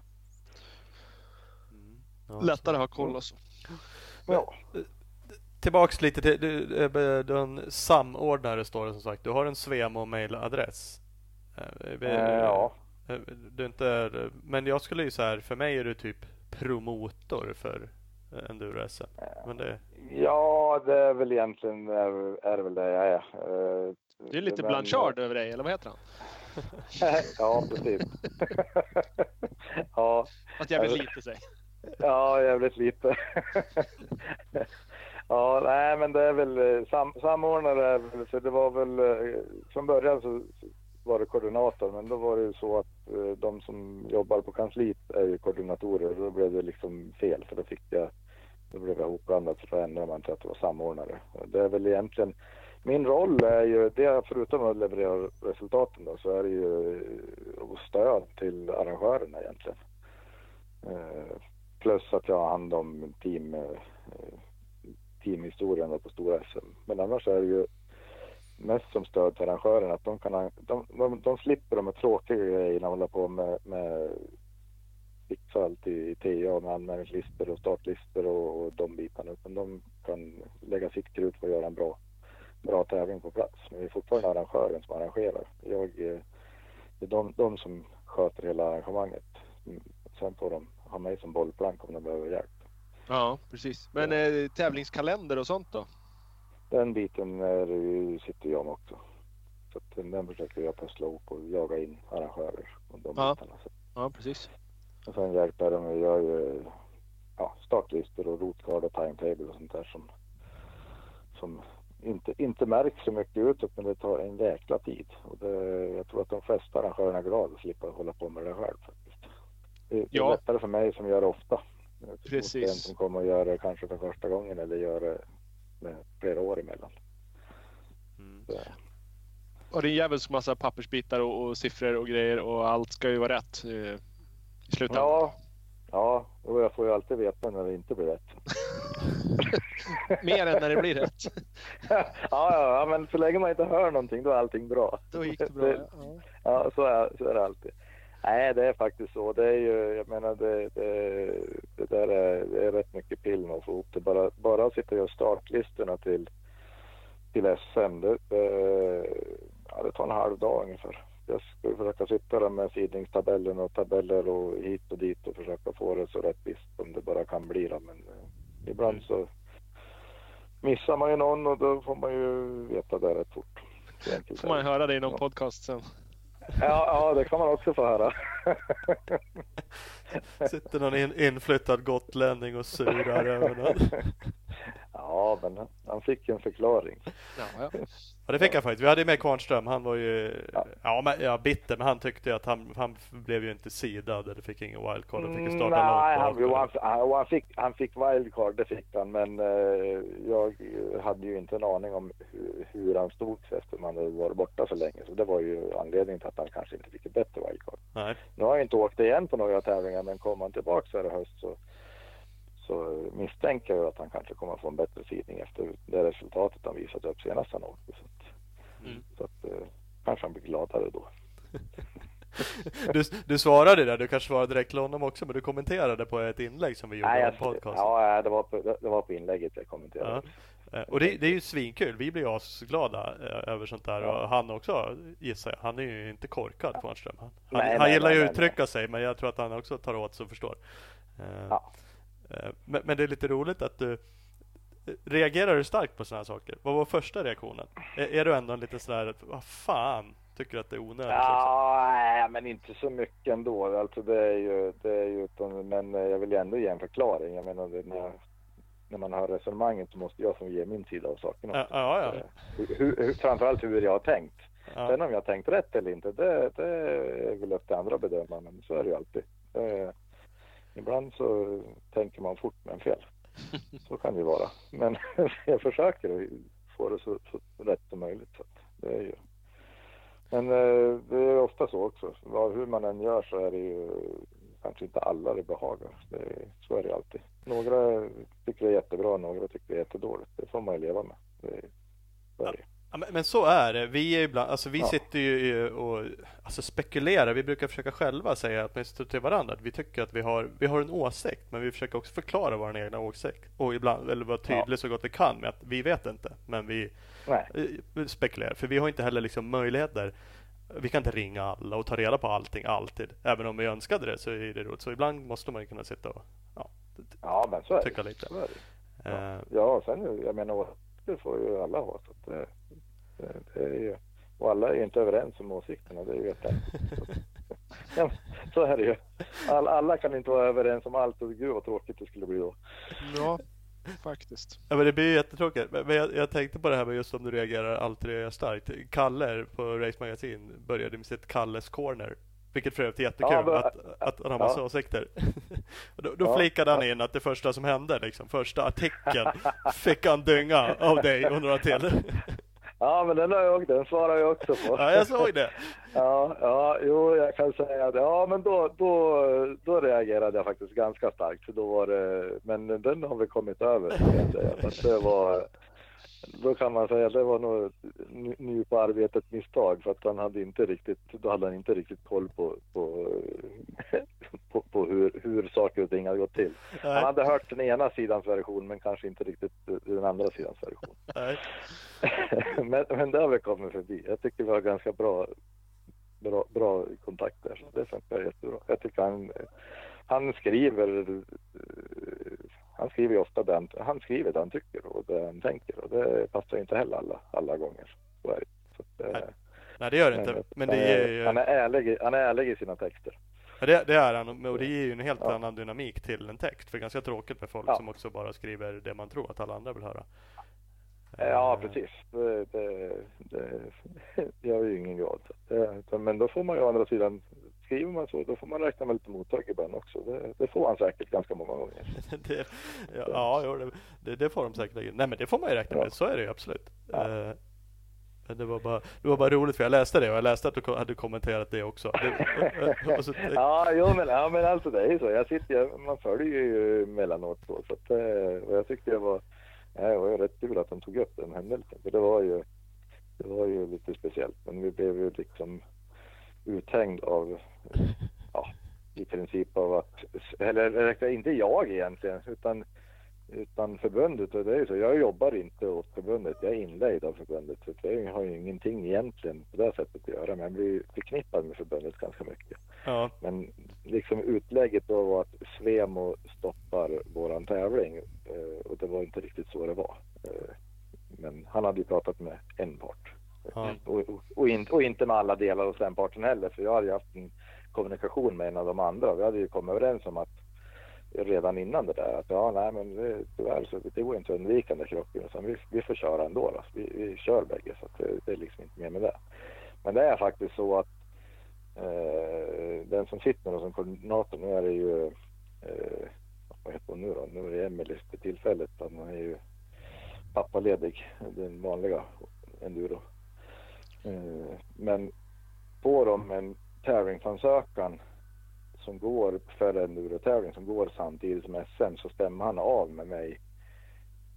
Mm. Ja, lättare att ha koll och så. Ja, Tillbaks lite till, du, eh, du har en samordnare står det som sagt. Du har en Svemo mailadress. Eh, ja. Du är inte, men jag skulle ju så här, för mig är du typ promotor för Enduro SM. Men det, ja, det är väl egentligen är, är det väl det jag är. Det är lite men- Blanchard över dig, eller vad heter han? ja, precis. ja, Att jävligt lite sig. Ja, jävligt lite. ja, nej men det är väl eh, sam, samordnare, för det var väl eh, från början så var det koordinator men då var det ju så att eh, de som jobbar på kansliet är ju koordinatorer och då blev det liksom fel för då fick jag, då blev jag hopblandad så då ändrade man till att det var samordnare. Det är väl egentligen, min roll är ju, det förutom att leverera resultaten då, så är det ju stöd till arrangörerna egentligen. Plus att jag har hand om team, teamhistorien då på stora SM. Men annars är det ju mest som stöd till arrangörerna att de, kan, de, de, de slipper de här tråkiga grejerna hålla på med, med fixa allt i, i TA med anmälningslistor och startlistor och, och de bitarna. Utan de kan lägga sitt krut på att göra en bra, bra tävling på plats. Men det är fortfarande arrangören som arrangerar. Jag, det är de, de som sköter hela arrangemanget. Mm. Sen får de ha mig som bollplank om de behöver hjälp. Ja, precis. Men eh, tävlingskalender och sånt då? Den biten är, sitter jag med också. Så att den, försöker jag pussla ihop och jaga in arrangörer och de Ja. bitarna. Ja, precis. och sen hjälper de mig. Jag gör ja, startlistor och rotcard och timetable och sånt där som, som inte, inte märks så mycket utåt men det tar en jäkla tid. Och det, jag tror att de flesta arrangörerna är glada att slippa hålla på med det själv faktiskt. Det är Ja. lättare för mig som gör det ofta. Mot Precis. En som kommer att göra det kanske för första gången eller gör det med flera år emellan. mm. Så, Och det är en jävels massa pappersbitar och, och siffror och grejer och allt ska ju vara rätt eh, i slutändan. Ja, ja, och jag får ju alltid veta när det inte blir rätt. Mer än när det blir rätt. ja, ja, ja, men så länge man inte hör någonting då är allting bra. Då gick det bra. Ja. Ja, så är, så är det alltid. Nej, det är faktiskt så. Det är ju, jag menar, det, det, det där är, det är rätt mycket pill att få ihop det. Bara, bara att sitta och göra startlistorna till, till SM, det, ja, det tar en halv dag ungefär. Jag ska försöka sitta där med sidningstabellen och tabeller och hit och dit och försöka få det så rättvist som det bara kan bli. Då. Men eh, ibland så missar man ju någon och då får man ju veta det rätt fort. Får man höra det i någon Ja. podcast sen. Ja, ja, det kan man också få höra. Sitter någon in, inflyttad gotlänning och surar över något. Ja, men han fick en förklaring. Ja, ja. Ja det fick han faktiskt. Vi hade med Kvarnström. Han var ju Ja. ja. men, ja, bitter men han tyckte ju att han, han blev ju inte sidad eller fick ingen wildcard. Han fick ju starta Mm, Nej, han, jo, han, han, han, fick, han fick wildcard, det fick han. Men eh, jag hade ju inte en aning om hur, hur han stod sig efter man hade varit borta så länge. Så det var ju anledningen till att han kanske inte fick ett bättre wildcard. Nej. Nu har jag inte åkt igen på några tävlingar, men kommer han tillbaka så här i höst så, så misstänker jag att han kanske kommer att få en bättre sidning efter det resultatet han visat upp senast han åkte. Så att, Mm. så att eh, kanske han blir gladare då. Du, du svarade där. Du kanske svarade direkt till honom också. Men du kommenterade på ett inlägg som vi gjorde Nej, om jag, podcasten. ja, det var, på, det var på inlägget jag kommenterade. Ja. Eh, Och det, det är ju svinkul. Vi blir ju asglada eh, över sånt där. Ja. Och han också gissar jag. Han är ju inte korkad Kvarnström. Han, han, Nej, han nej, gillar nej, ju att uttrycka sig. Men jag tror att han också tar åt sig och förstår. Ja. Eh, Men, men det är lite roligt att du Reagerar du starkt på sådana här saker? Vad var första reaktionen? Är, är du ändå en liten sådär, vad fan, tycker du att det är onödigt? Ja, nej, men inte så mycket ändå. Alltså det är ju, det är ju utan, men eh, jag vill ju ändå ge en förklaring. Jag menar, det, när, jag, när man hör resonemanget så måste jag få ge min sida av saken Ja, också. ja, ja. Eh, Hur, hur, framförallt hur jag har tänkt. ja. Sen om jag har tänkt rätt eller inte, det, det är väl upp till andra att bedöma, men så är det ju alltid. Eh, ibland så tänker man fort men fel. Så kan det vara. Men jag försöker att få det så, så rätt som möjligt. Så det är ju. Men eh, det är ofta så också. Hur man än gör så är det ju kanske inte alla det behagar. Det, är- så är det alltid. Några tycker det är jättebra, några tycker det är jättedåligt. Det får man ju leva med. Det, är- så är det. Ja, men, men så är det. Vi, är ibland, alltså vi Ja. sitter ju och alltså spekulerar. Vi brukar försöka själva säga åtminstone till varandra att vi tycker att vi har, vi har en åsikt. Men vi försöker också förklara vår egna åsikt. Och ibland, eller vara tydliga så gott vi kan med att vi vet inte. Men vi Nej. eh, vi spekulerar. För vi har inte heller liksom möjligheter. Vi kan inte ringa alla och ta reda på allting alltid. Även om vi önskade det så är det roligt. Så ibland måste man ju kunna sitta och ja, Ja, men så är tycka det. lite. Så är det. Eh, Ja, sen jag menar, det får ju alla ha. Så att det, är ju, och alla är ju inte överens om åsikterna, det ju jätteenkelt. Ja, så är det ju. All, alla kan inte vara överens om allt och gud vad tråkigt det skulle bli då. Ja, faktiskt. Ja men det blir ju jättetråkigt. Men men jag, jag tänkte på det här med just om du reagerar alltid reagerar starkt. Kalle på Race Magazine började med sitt Kalles Corner. Vilket för övrigt är jättekul Ja, men- att, att han har massa ja. åsikter. Då då Ja, flikade han in att det första som hände, liksom, första artikeln, fick han dynga av dig och några till. Ja, men den har jag, den svarar jag också på. Ja, jag såg det. Ja, ja, jo, jag kan säga att ja, men då, då, då reagerade jag faktiskt ganska starkt. Då var det, men den har vi kommit över, jag säga. Så att det var, då kan man säga att det var nog ny- på arbetet misstag för att han hade inte riktigt, då hade han inte riktigt koll på, på, på, på hur, hur saker och ting hade gått till. Han Nej, hade hört den ena sidans version men kanske inte riktigt den andra sidans version. men, men det har vi kommit förbi. Jag tycker vi har ganska bra, bra, bra kontakt där. Så det funkar jättebra. Jag tycker han, han skriver eh, han skriver ju ofta det han, han skriver det han tycker och det han tänker och det passar ju inte heller alla, alla gånger. Så är det. Så att, eh, Nej, Nej, det gör det inte. Men det ger är, ju... han, är ärlig, i- han är ärlig i sina texter. Ja, det, det är han, och det ger ju en helt Ja. annan dynamik till en text. För det är ganska tråkigt med folk Ja. som också bara skriver det man tror att alla andra vill höra. Ja, Eh, precis. Det, det, det gör ju ingen glad. Att det- Men då får man ju å andra sidan, skriver man så, då får man räkna med lite mottag ibland också. Det, det får han säkert ganska många gånger. det, ja, ja det, det, får de säkert. Nej, men det får man ju räkna med. Ja. Så är det ju absolut. Ja. Men det var, bara, det var bara roligt för jag läste det och jag läste att du hade kommenterat det också. Det, och så, Ja, jo, men, ja, men alltså det är ju så. Jag sitter, ju- man följer ju emellanåt så. så att, eh, och jag tyckte det var, det var ju rätt kul att de tog upp den händelsen. För det var ju, det var ju lite speciellt. Men vi blev ju liksom uthängd av, ja, i princip av att, eller, inte jag egentligen, utan utan förbundet och det är ju så. Jag jobbar inte åt förbundet. Jag är inlejd av förbundet. Så det har ju ingenting egentligen på det sättet att göra. Men jag blir förknippad med förbundet ganska mycket. ja, Men liksom utlägget då var att Svemo stoppar våran tävling eh, och det var inte riktigt så det var. Eh, Men han hade ju pratat med en part ja, och, och, in, inte, och inte med alla delar hos den parten heller för jag hade ju haft en kommunikation med en av de andra. Vi hade ju kommit överens om att redan innan det där att ja, nej men det, tyvärr så det går inte att undvika den där krocken utan vi, vi får köra ändå. Då. Vi, vi kör bägge så att det, det är liksom inte mer med det. Men det är faktiskt så att eh, den som sitter nu som koordinator, nu är det ju eh, vad heter hon nu då? Nu är det Emelie för tillfället. Hon är ju pappaledig, den vanliga enduro. Eh, men får de en tävlingsansökan som går för en endurotävling som går samtidigt som SM så stämmer han av med mig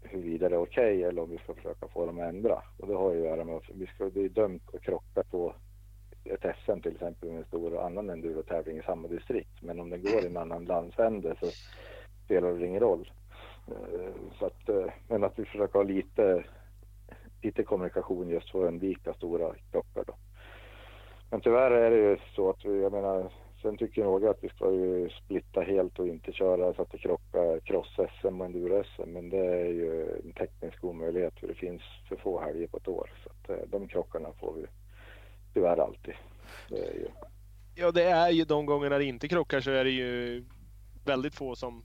huruvida det är okej eller om vi ska försöka få dem att ändra. Och det har ju att göra med att vi ska, det är dömt att krocka på ett SM till exempel med en stor annan endurotävling i samma distrikt. Men om det går i en annan landsände så spelar det ingen roll. Eh, så att, eh, men att vi försöker ha lite, lite kommunikation just för att undvika stora krockar då. Men tyvärr är det ju så att vi, jag menar, sen tycker några att vi ska ju splitta helt och inte köra så att det krockar cross-SM och enduro-SM. Men det är ju en teknisk omöjlighet för det finns för få helger på ett år. Så att eh, de krockarna får vi tyvärr alltid. Det är ju, Ja, det är ju de gångerna det inte krockar så är det ju väldigt få som,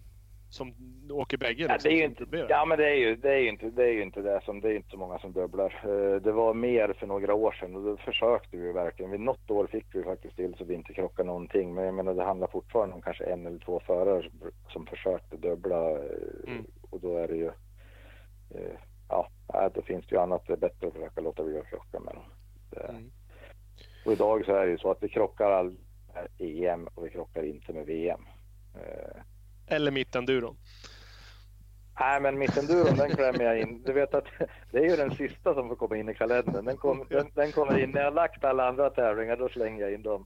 som åker bägge. Ja, liksom, det är som inte, ja men det är ju, det är ju inte, det är inte det som, det är inte så många som dubblar. Eh, Det var mer för några år sedan och då försökte vi verkligen. Vid något år fick vi faktiskt till så vi inte krockade någonting. Men jag menar det handlar fortfarande om kanske en eller två förare som försökte dubbla eh, Mm. och då är det ju, eh, ja, då finns det ju annat. Det är bättre att försöka låta bli att krocka med dem. Mm. Och idag så är det ju så att vi krockar all EM och vi krockar inte med VM. Eller mittenduron. Nej, men mittenduron den klämmer jag in. Du vet att det är ju den sista som får komma in i kalendern. Den, kom, den, den kommer in när jag har lagt alla andra tävlingar, då slänger jag in dem.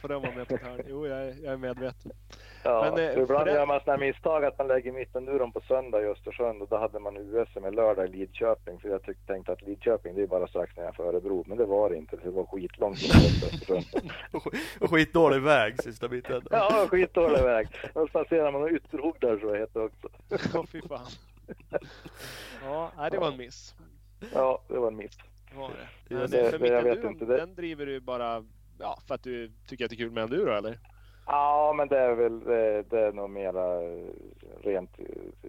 Får den vara med på hörn? Jo, jag är, jag är medveten. Ja, Men, eh, ibland för det- gör man sådana misstag att man lägger mittenduron på söndag i Östersund och då hade man USM i lördag i Lidköping. För jag tyck, tänkte att Lidköping det är bara strax nedanför Örebro, men det var det inte. Det var skitlångt från Östersund. Och sk- Och skitdålig väg sista biten. Ja, skitdålig väg. Och så passerar man ytterhogg där så heter det också. Åh, fy fan. Ja, det var en miss. Ja, det var en miss. Var det. Det- Men det- för det- jag vet inte, det- den driver du bara ja, för att du tycker att det är kul med enduro eller? Ja, men det är väl det, är nog mera eh, rent eh,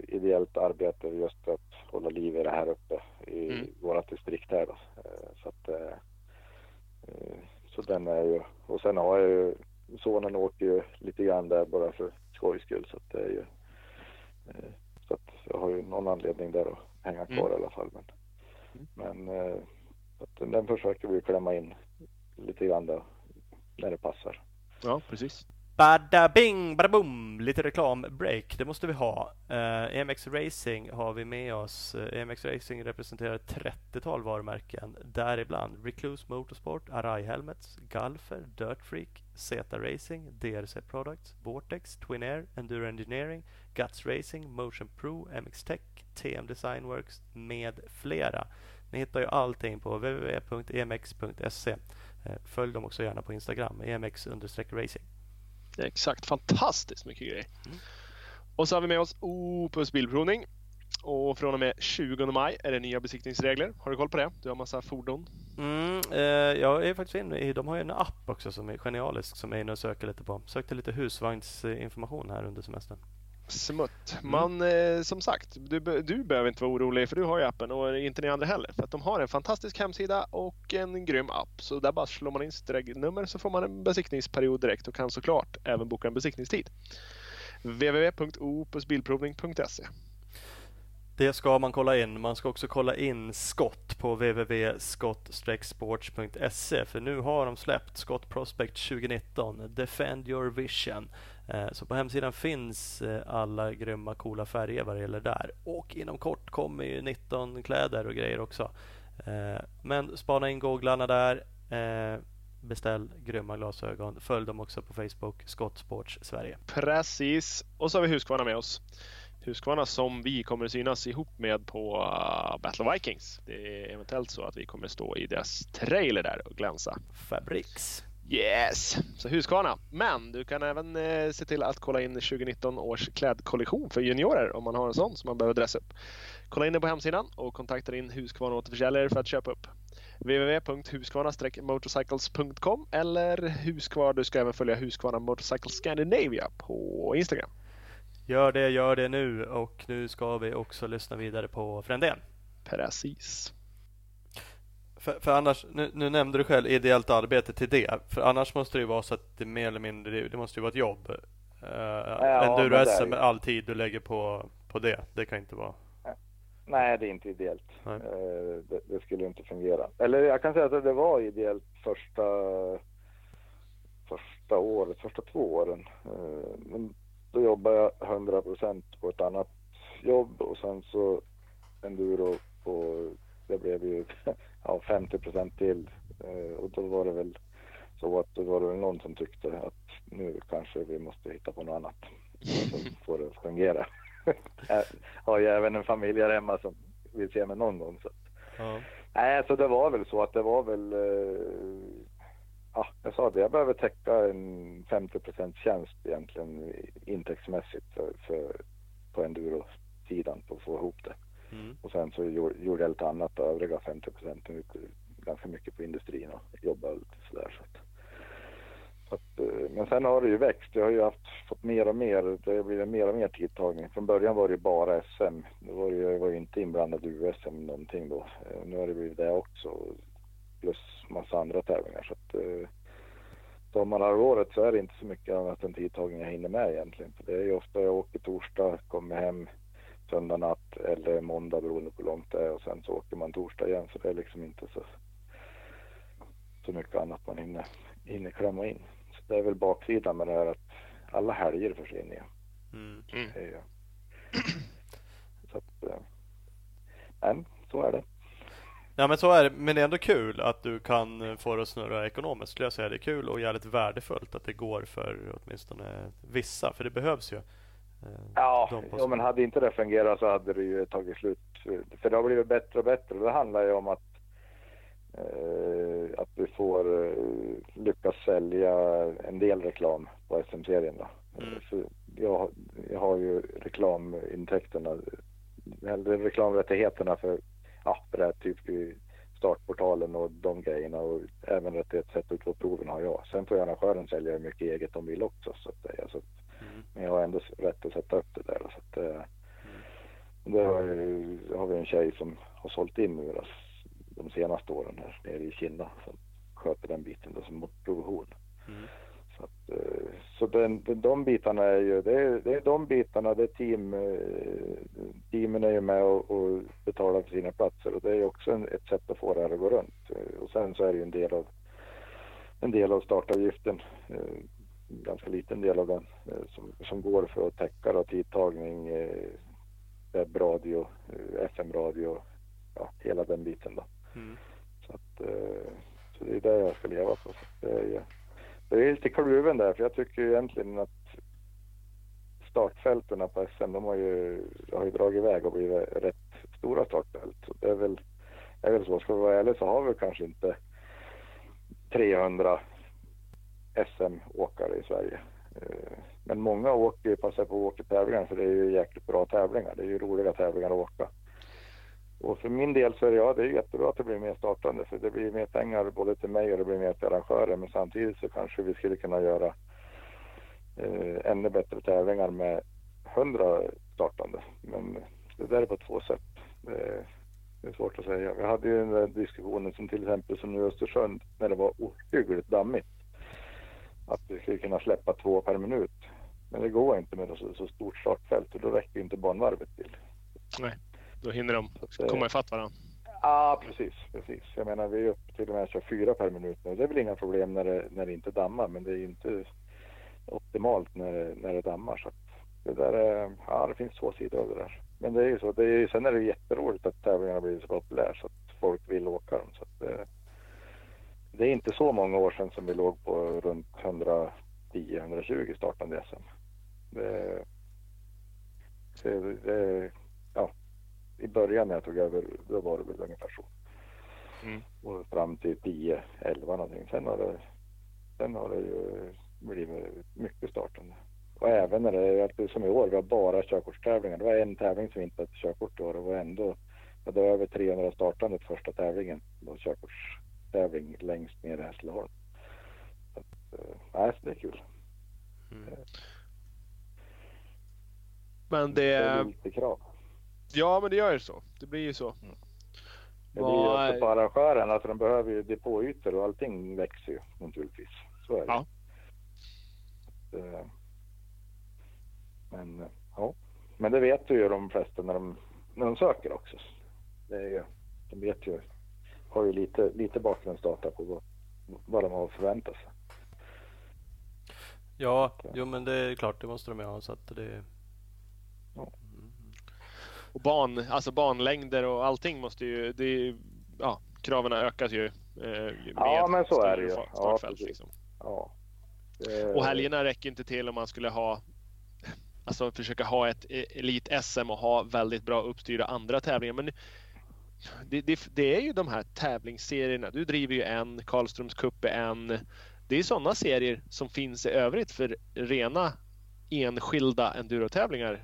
ideellt arbete just att hålla liv i det här uppe i Mm. vårat distrikt här då. Eh, Så att så den är ju och sen har jag ju sonen åker ju lite grann där bara för skojs skull så att det är ju så att jag har ju någon anledning där att hänga kvar i alla fall men men att den, den försöker vi klämma in lite grann där när det passar. Ja, precis. Bada bing, bada boom! Lite reklambreak, det måste vi ha. Eh, EMX Racing har vi med oss. Eh, EMX Racing representerar ett 30-tal varumärken, däribland Recluse Motorsport, Arai Helmets, Galfer, Dirt Freak, Zeta Racing, DRC Products, Vortex, Twin Air, Enduro Engineering, Guts Racing, Motion Pro, MX Tech, TM Designworks med flera. Ni hittar ju allting på www.emx.se. Eh, följ dem också gärna på Instagram, emx-racing. Exakt. Fantastiskt mycket grejer. Mm. Och så har vi med oss Opus Bilprovning. Och från och med 20 maj är det nya besiktningsregler. Har du koll på det? Du har massa fordon. Mm, eh, jag är faktiskt inne i, de har ju en app också som är genialisk som jag är inne och söker lite på. Sökte lite husvagnsinformation här under semestern. Smutt. Mm. Man, eh, som sagt, du, du behöver inte vara orolig för du har ju appen och inte ni andra heller. För att de har en fantastisk hemsida och en grym app. Så där bara slår man in sitt regnummer så får man en besiktningsperiod direkt och kan såklart även boka en besiktningstid. www.opusbilprovning.se Det ska man kolla in. Man ska också kolla in skott på www.skott-sports.se för nu har de släppt Skott Prospect 2019 Defend your vision. Eh, Så på hemsidan finns eh, alla grymma coola färger vad det gäller där. Och inom kort kommer ju 19 kläder och grejer också. Eh, Men spana in googlarna där. Beställ grymma glasögon. Följ dem också på Facebook, Skott Sports Sverige. Precis. Och så har vi Husqvarna med oss. Husqvarna som vi kommer synas ihop med på uh, Battle of Vikings. Det är eventuellt så att vi kommer stå i deras trailer där och glänsa. Fabriks. Yes! Så Husqvarna. Men du kan även eh, se till att kolla in 2019 års klädkollektion för juniorer om man har en sån som man behöver dressa upp. Kolla in den på hemsidan och kontakta din Husqvarna återförsäljare för att köpa upp. www.husqvarna-motorcycles.com eller Husqvarna. Du ska även följa Husqvarna Motorcycle Scandinavia på Instagram. Gör det, gör det nu och nu ska vi också lyssna vidare på Frändén. Precis. För, för annars, nu, nu nämnde du själv ideellt arbete till det. För annars måste det ju vara så att det mer eller mindre, det, måste ju vara ett jobb. Uh, men Enduro det är SM ju- med all tid du lägger på, på det. Det kan inte vara. Nej, det är inte ideellt. Eh, Det, det skulle inte fungera. Eller jag kan säga att det var ideellt första, första året, första två åren. Eh, Men då jobbade jag 100 procent på ett annat jobb och sen så enduro på, det blev ju ja, 50 procent till. Eh, Och då var det väl så att då var det väl någon som tyckte att nu kanske vi måste hitta på något annat. Så får det fungera. Jag har ju även en familj här hemma som vill se mig någon gång. Så. Ja. Nej, så det var väl så att det var väl... Eh, ja, jag sa det, jag behöver täcka en 50% tjänst egentligen intäktsmässigt för, för, på enduro-sidan på att få ihop det. Mm. Och sen så gjorde jag lite annat, övriga 50 procenten, ganska mycket på industrin och jobbade lite sådär. Så att, så att, eh, men sen har det ju växt. Jag har ju haft, fått mer och mer, det har blivit mer och mer tidtagning. Från början var det ju bara SM. Då var det, jag var ju inte inblandad i USM någonting då. Eh, nu har det blivit det också. Plus massa andra tävlingar. Så att, eh, sommarhalvåret så är det inte så mycket annat än tidtagning jag hinner med egentligen. För det är ju ofta jag åker torsdag, kommer hem söndag natt eller måndag beroende på hur långt det är och sen så åker man torsdag igen så det är liksom inte så, så mycket annat man hinner, hinner klämma in. Så det är väl baksidan med det här att alla helger försvinner ju. Mm. Mm. Så att, men så är det. Ja men så är det, men det är ändå kul att du kan få det att snurra ekonomiskt skulle jag säga. Det är kul och jävligt värdefullt att det går för åtminstone vissa, för det behövs ju. Eh, ja, ja men hade inte det fungerat så hade det ju tagit slut. För det har blivit bättre och bättre. Det handlar ju om att, eh, att du får eh, lyckas sälja en del reklam på SM-serien. Då. Mm. Så jag, jag har ju reklamintäkterna, eller reklamrättigheterna för, ja, för det här typ startportalen och de grejerna och även rättighet att sätta ut på proven har jag. Sen får arrangören sälja hur mycket eget de vill också. Så att, alltså, mm. Men jag har ändå rätt att sätta upp det där. Så att, mm. Det har, ju, har vi en tjej som har sålt in nu de senaste åren här nere i Kina som sköter den biten då, som provision. Mm. Så, att, eh, så den, de bitarna är ju, det är, det är de bitarna, det är team, eh, teamen är ju med och, och betalar för sina platser och det är också en, ett sätt att få det här att gå runt. Eh, och sen så är det ju en del av, en del av startavgiften, ganska liten del av den, som, som går för att täcka då, tidtagning, webbradio, FM-radio, ja, hela den biten då. Mm. Så, att, så det är det jag ska leva på. Så det är, det är lite kluven där för jag tycker ju egentligen att startfälten på SM de har ju, har ju dragit iväg och blivit rätt stora startfält. Det är väl, är väl så, ska vi vara ärliga så har vi kanske inte 300 SM-åkare i Sverige. Eh, men många åker, passar på att åka tävlingar för det är ju jäkligt bra tävlingar. Det är ju roliga tävlingar att åka. Och för min del så är det, ja, det är jättebra att det blir mer startande för det blir mer pengar både till mig och det blir mer till arrangörer. Men samtidigt så kanske vi skulle kunna göra eh, ännu bättre tävlingar med 100 startande. Men det där är på två sätt. Det, det är svårt att säga. Vi hade ju den där diskussionen som till exempel som nu i Östersund när det var ohyggligt dammigt. Att vi skulle kunna släppa två per minut. Men det går inte med så, så stort startfält och då räcker inte banvarvet till. Nej. Då hinner de komma ifatt varandra. Ja, precis, precis. Jag menar, vi är uppe till och med 24 per minut nu. Det är väl inga problem när det, när det inte dammar, men det är inte optimalt när, när det dammar. Så det där är, ja, det finns två sidor av det där. Men det är ju så. Det är, sen är det jätteroligt att tävlingarna blir så populära så att folk vill åka dem. Så det, det, är inte så många år sedan som vi låg på runt 110-120 startande SM. Det, det, det, ja, i början när jag tog över, då var det väl ungefär så. Mm. Och fram till 10, 11 någonting. Sen har det, sen har det ju blivit mycket startande. Och även när det som i år, vi har bara körkortstävlingar. Det var en tävling som inte hade körkort i år och ändå, det var över 300 startande första tävlingen. Det var körkortstävling längst ner i Hässleholm. Så att, eh, nej, det är kul. Mm. Men det... Det är lite krav. Ja, men det gör ju så. Det blir ju så. Mm. Det blir ju också på arrangören, alltså de behöver ju depåytor och allting växer ju naturligtvis. Så är det. Ja. Eh, men ja, men det vet ju de flesta när de, när de söker också. Det är ju, de vet ju, har ju lite, lite bakgrundsdata på vad, vad de har att förvänta sig. Ja, jo men det är klart, det måste de ju ha. Så att det, och ban, alltså banlängder och allting måste ju, det, ja, kraven ökas ju. Eh, ja, men så är det ju. Startfält, ja, liksom. ja. Och helgerna räcker inte till om man skulle ha Alltså försöka ha ett elit-SM och ha väldigt bra uppstyrda andra tävlingar. Men det, det, det, är ju de här tävlingsserierna. Du driver ju en, Karlströms Cup är en. Det är sådana serier som finns i övrigt för rena enskilda endurotävlingar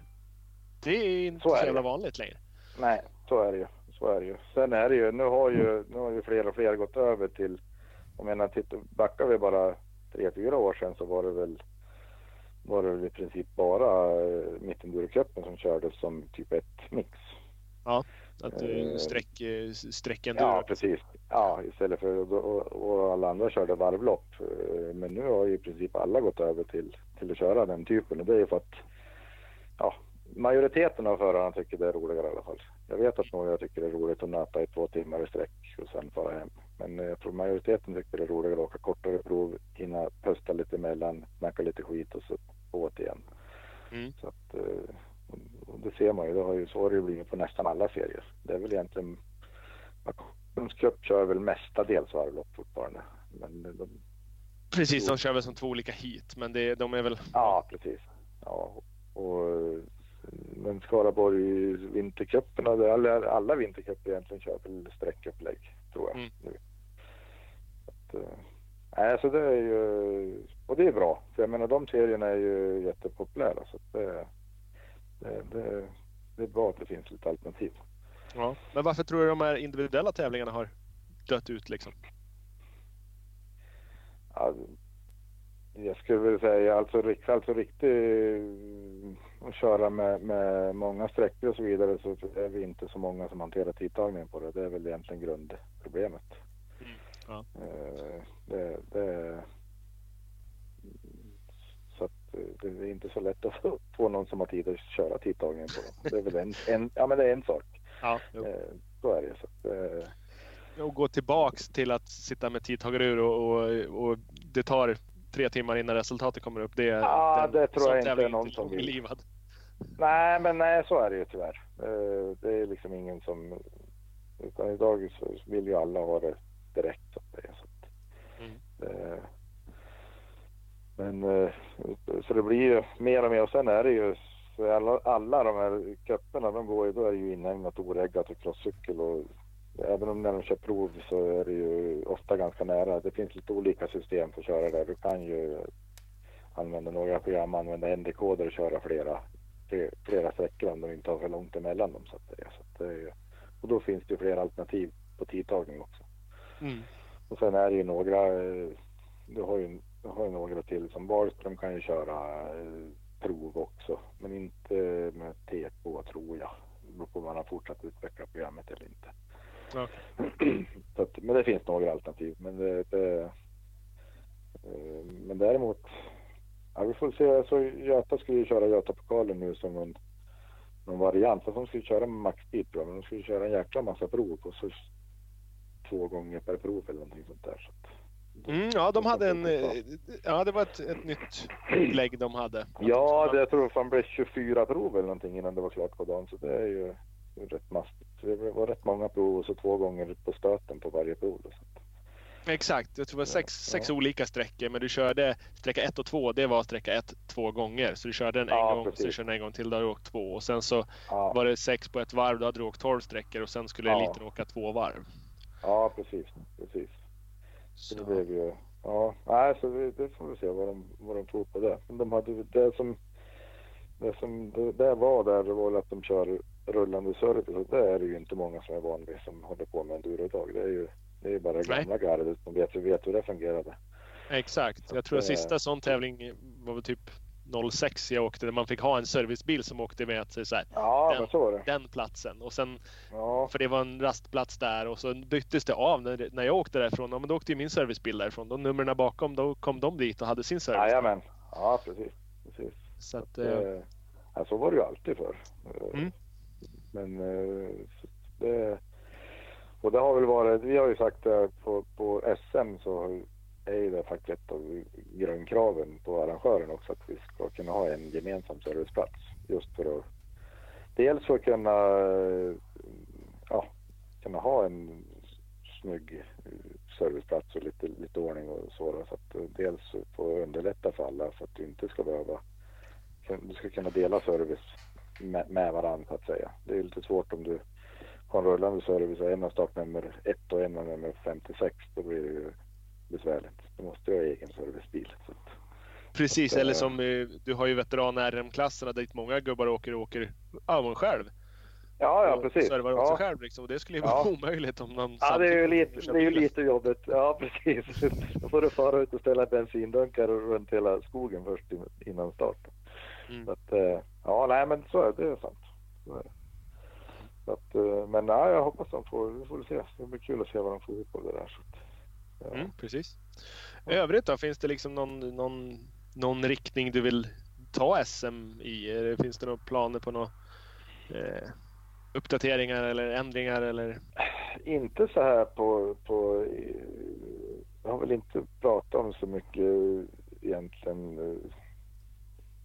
det är inte så, så jävla vanligt längre. Nej, så är det ju. Så är det ju. Sen är det ju, nu har ju, nu har ju fler och fler gått över till, jag menar, titta, backar vi bara tre, fyra år sedan så var det väl var det väl i princip bara uh, mittendurocupen som kördes som typ ett mix. Ja, att du sträck, uh, sträcken Ja, precis. Ja, istället för och, alla andra körde varvlopp. Men nu har ju i princip alla gått över till, till att köra den typen och det är ju för att ja, majoriteten av förarna tycker det är roligare i alla fall. Jag vet att några tycker det är roligt att nöta i två timmar i sträck och sen fara hem. Men jag tror majoriteten tycker det är roligare att åka kortare prov, hinna pusta lite emellan, snacka lite skit och så åt igen. Mm. Så att, eh, och det ser man ju, det har ju, så det blivit på nästan alla serier. Det är väl egentligen, Stockholms Cup kör väl mestadels varvlopp fortfarande. Men de, Precis, de kör väl som två olika hit, men det, de är väl... Ja, precis. Ja, och, men Skaraborg vintercuperna, alla, alla vintercuper egentligen kör väl sträckupplägg, tror jag. Mm. Nu. Att, äh, så det är ju, och det är bra. För jag menar de serierna är ju jättepopulära så det, det, det, det är bra att det finns lite alternativ. Ja, men varför tror du de här individuella tävlingarna har dött ut liksom? Ja, jag skulle vilja säga alltså, alltså riktigt att köra med, med många sträckor och så vidare så är vi inte så många som hanterar tidtagningen på det. Det är väl egentligen grundproblemet. Mm. Ja. Eh, det, det, det är inte så lätt att få någon som har tid att köra tidtagningen på. Det är väl en, en, ja, men det är en sak. Ja, eh, så är det. Så att, och gå tillbaks till att sitta med tidtagarur och, och, och det tar tre timmar innan resultatet kommer upp. Det, ja, den, det tror jag inte är någon som vill. Livad. Nej, men nej, så är det ju tyvärr. Eh, det är liksom ingen som... Utan idag så vill ju alla ha det direkt. Så att säga. Så att, mm. det, men eh, så det blir ju mer och mer och sen är det ju alla, alla de här cuperna de går ju, då är det ju inhägnat, oreggat och crosscykel och Även om när de kör prov så är det ju ofta ganska nära. Det finns lite olika system för att köra där. Du kan ju använda några program, använda ND-koder och köra flera, flera sträckor om de inte har för långt emellan dem. Så att säga. Så att är, och då finns det ju flera alternativ på tidtagning också. Mm. Och sen är det ju några, du har ju, du har några till som Wahlström kan ju köra eh, prov också. Men inte med T2 tror jag. Det beror på om man har fortsatt utveckla programmet eller inte. Okay. att, men det finns några alternativ. Men, det, det, eh, men däremot, ja, vi får se. Alltså, Göta skulle ju köra Götapokalen nu som en någon variant. Fast de skulle köra med maxtid tror men de skulle köra en jäkla massa prov på så två gånger per prov eller någonting sånt där. Så att, mm, ja, de hade en... Ja, det var ett, ett nytt lägg de hade. Ja, det, jag tror det blev 24 prov eller någonting innan det var klart på dagen. Så det är ju rätt mastigt. Det var rätt många prov och så två gånger på stöten på varje prov. Exakt, jag tror det var sex, ja. sex olika sträckor men du körde sträcka 1 och 2, det var sträcka 1 två gånger. Så du körde den en ja, gång, precis. så körde en gång till, då hade du åkt två. Och sen så ja. var det sex på ett varv, då hade du åkt 12 sträckor och sen skulle ja. eliten åka två varv. Ja, precis. precis. Så. Det blev ju, ja, nej, så det, det får vi se vad de, vad de tror på det. Men de hade, det som, det som det, det var där, det var att de kör rullande service och det är det ju inte många som är van vid som håller på med enduro idag. Det är ju det är bara det gamla gardet som vet, vet hur det fungerade. Exakt. jag tror att sista sån tävling var väl typ 06 jag åkte där man fick ha en servicebil som åkte med till så här, ja, den, så den platsen. Och sen, ja. För det var en rastplats där och så byttes det av när, när jag åkte därifrån. Ja, men då åkte ju min servicebil därifrån. De numren bakom, då kom de dit och hade sin service. Jajamän. Ja, precis. precis. Så, att, att, äh, ja, så var det ju alltid förr. Mm. Men eh, det, och det har väl varit, vi har ju sagt att på, på SM så är ju det facket ett av grundkraven på arrangören också att vi ska kunna ha en gemensam serviceplats. Just för att dels för att kunna, ja, kunna ha en snygg serviceplats och lite, lite ordning och så. Så att dels få underlätta för alla så att du inte ska behöva, du ska kunna dela service med, med varandra så att säga. Det är lite svårt om du har en rullande service och en har startnummer 1 och en har nummer 56. Då blir det ju besvärligt. Då måste du ha egen servicebil. Så att, Precis, eller som eh, du har ju veteran RM-klasserna dit många gubbar åker och åker av själv. Ja, ja precis. Servar åt sig själv liksom. Det skulle ju vara ja. omöjligt om någon Ja, det är ju lite, det är ju lite jobbigt. Ja, precis. Då får du fara ut och ställa bensindunkar runt hela skogen först innan start. Mm. Så att, eh, ja, nej men så är det, det är sant. Så är det. Så att, eh, men nej, jag hoppas de får, vi får se. Det blir kul att se vad de får ihop av det där. Mm, precis. I övrigt då, finns det liksom någon, någon, någon riktning du vill ta SM i? Finns det några planer på några eh, uppdateringar eller ändringar? Eller? Inte så här på, på... Jag har väl inte pratat om så mycket egentligen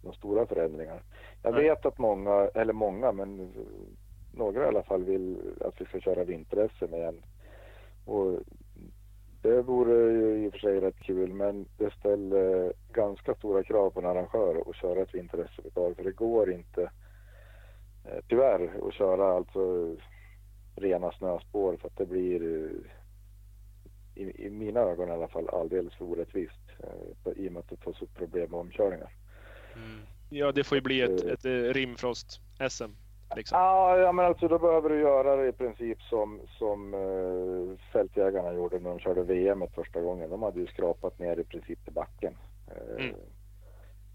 några stora förändringar. Jag Nej. vet att många, eller många, men några i alla fall vill att vi ska köra vinter-SM igen. Och det vore ju i och för sig rätt kul, men det ställer ganska stora krav på en arrangör att köra ett vinter-SM idag, för det går inte eh, tyvärr att köra alltså rena snöspår för att det blir eh, i, i mina ögon i alla fall alldeles för orättvist eh, i och med att det tar så problem med omkörningar. Mm. Ja, det får ju bli ett, ett rimfrost-SM. Liksom. Ja, ja, men alltså då behöver du göra det i princip som, som uh, fältjägarna gjorde när de körde VM första gången. De hade ju skrapat ner i princip till backen. Eh,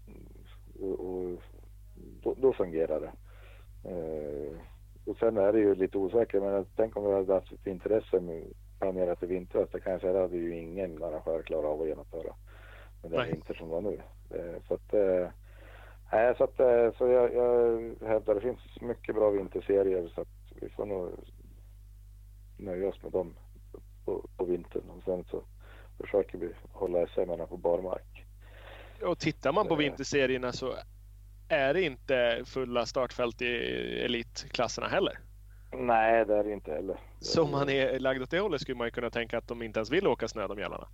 Mm. och, och då, då fungerar det. Eh, och sen är det ju lite osäkert, men tänk om vi hade haft ett vinter-SM planerat i vintras. Det kan jag säga, det hade ju ingen arrangör klarat av att genomföra med den vinter som var nu. Så att Nej, så, att, eh, så jag, jag hävdar det finns mycket bra vinterserier så att vi får nog nöja oss med dem på, på vintern och sen så försöker vi hålla SM på barmark. Och tittar man på Eh. vinterserierna så är det inte fulla startfält i elitklasserna heller. Nej, det är det inte heller. Så om man är lagd åt det hållet skulle man ju kunna tänka att de inte ens vill åka snö de jävlarna.